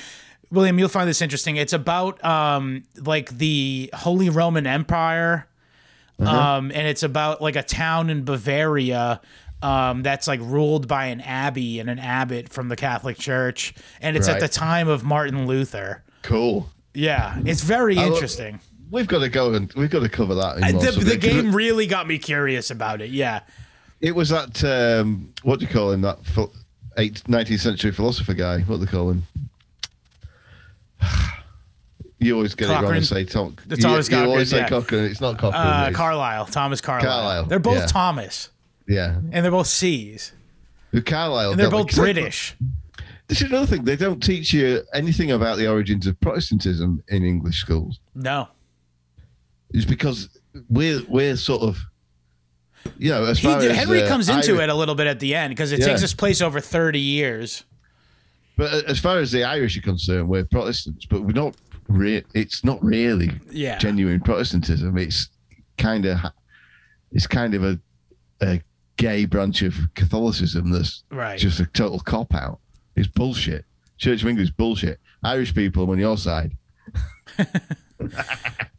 William, you'll find this interesting. It's about um, like the Holy Roman Empire, um, and it's about like a town in Bavaria. Um, that's like ruled by an abbey and an abbot from the Catholic Church, and it's at the time of Martin Luther. Cool. Yeah, it's very love- interesting. We've got to go and we've got to cover that. In The, the 'cause game really got me curious about it. Yeah, It was that um, what do you call him? That eight, 19th century philosopher guy. What do they call him? You always get it wrong and say Tom. It's you, always you always say yeah. Cochrane. It's not Cochrane. uh, Carlisle, Thomas Carlisle. Carlyle, They're both yeah. Thomas, yeah, and they're both C's, Who Carlisle. and they're both like, British. This is another thing. They don't teach you anything about the origins of Protestantism in English schools. No, It's because we're we're sort of, you know, as he, far as Henry uh, comes into Irish- it a little bit at the end because it Yeah. takes its place over thirty years. But as far as the Irish are concerned, we're Protestants, but we're not. Re- it's not really Yeah. genuine Protestantism. It's kind of, it's kind of a, a gay branch of Catholicism that's Right. just a total cop out. It's bullshit. Church of England is bullshit. Irish people I'm on your side.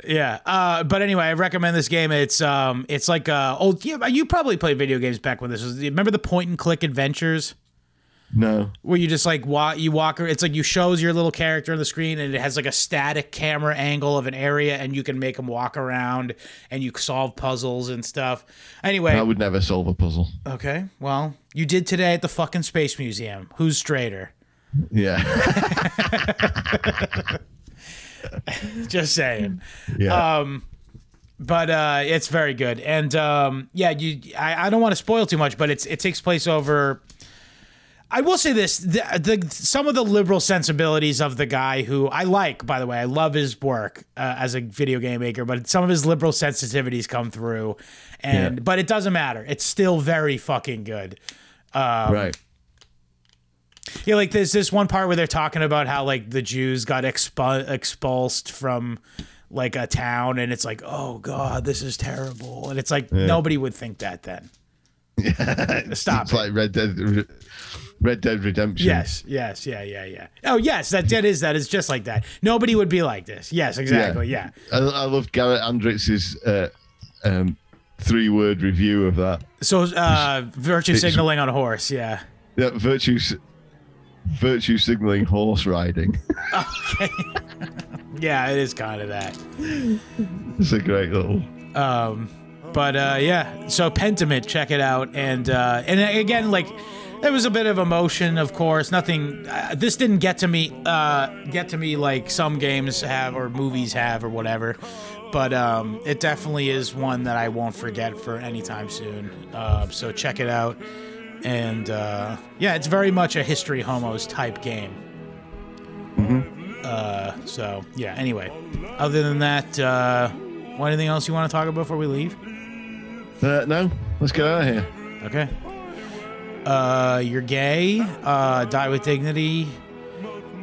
Yeah. Uh, but anyway, I recommend this game. It's um, it's like uh, old. Yeah, you probably played video games back when this was. Remember the point and click adventures? No. where you just like walk you walk it's like you shows your little character on the screen and it has like a static camera angle of an area and you can make them walk around and you solve puzzles and stuff anyway I would never solve a puzzle. okay well you did today at the fucking space museum who's straighter Yeah. just saying yeah. um but uh it's very good and um yeah you i, I don't want to spoil too much but it's it takes place over I will say this: the, the some of the liberal sensibilities of the guy who I like, by the way, I love his work uh, as a video game maker, but some of his liberal sensitivities come through, and Yeah. but it doesn't matter; it's still very fucking good. right. Yeah, like there's this one part where they're talking about how like the Jews got expu- expulsed from like a town, and it's like, oh god, this is terrible, and it's like nobody would think that then. Stop. It's it. like Red Dead, Red Dead Redemption. Yes, yes, yeah, yeah, yeah. Oh, yes, that that is that is just like that. Nobody would be like this. Yes, exactly. Yeah. I, I love Garrett Andrix's uh, um, three-word review of that. So, uh, virtue It's- signaling on a horse. Yeah. Yeah, virtue, virtue signaling horse riding. Okay. yeah, it is kind of that. it's a great little. But uh, yeah, so Pentiment, check it out. And uh, and again, like there was a bit of emotion, of course. Nothing. Uh, this didn't get to me. Uh, get to me like some games have or movies have or whatever. But um, it definitely is one that I won't forget for any time soon. Uh, so check it out. And uh, yeah, it's very much a history homos type game. Uh, so yeah. Anyway, other than that, uh, anything else you want to talk about before we leave? Uh, no, let's get out of here. Okay. Uh, you're gay. Uh, die with dignity.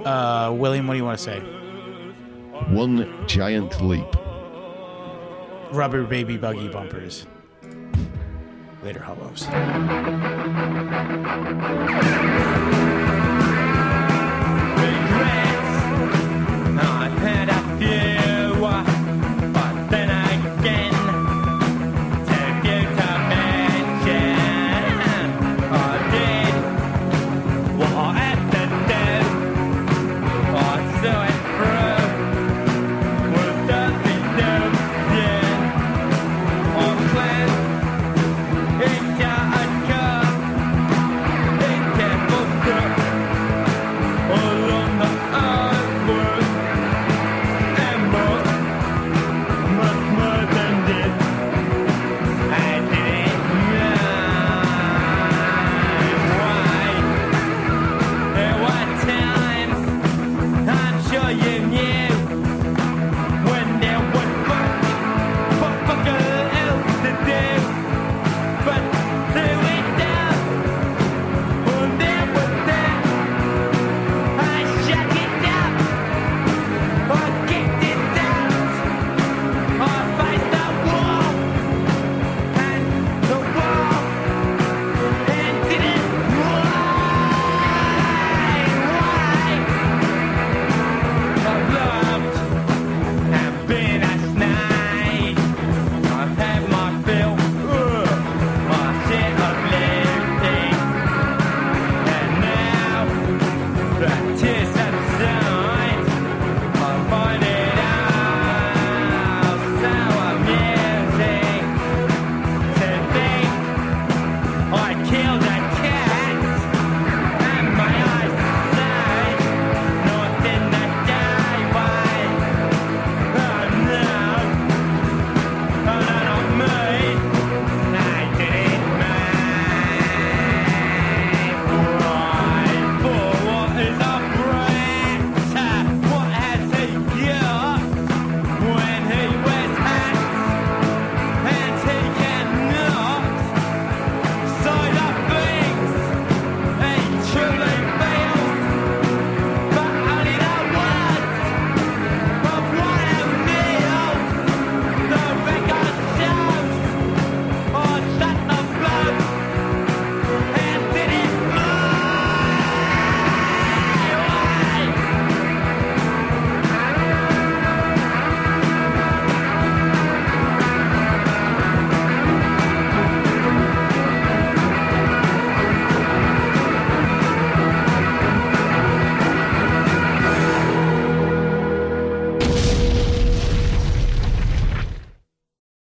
Uh, William, what do you want to say? One giant leap. Rubber baby buggy bumpers. Later, hobos. Regret.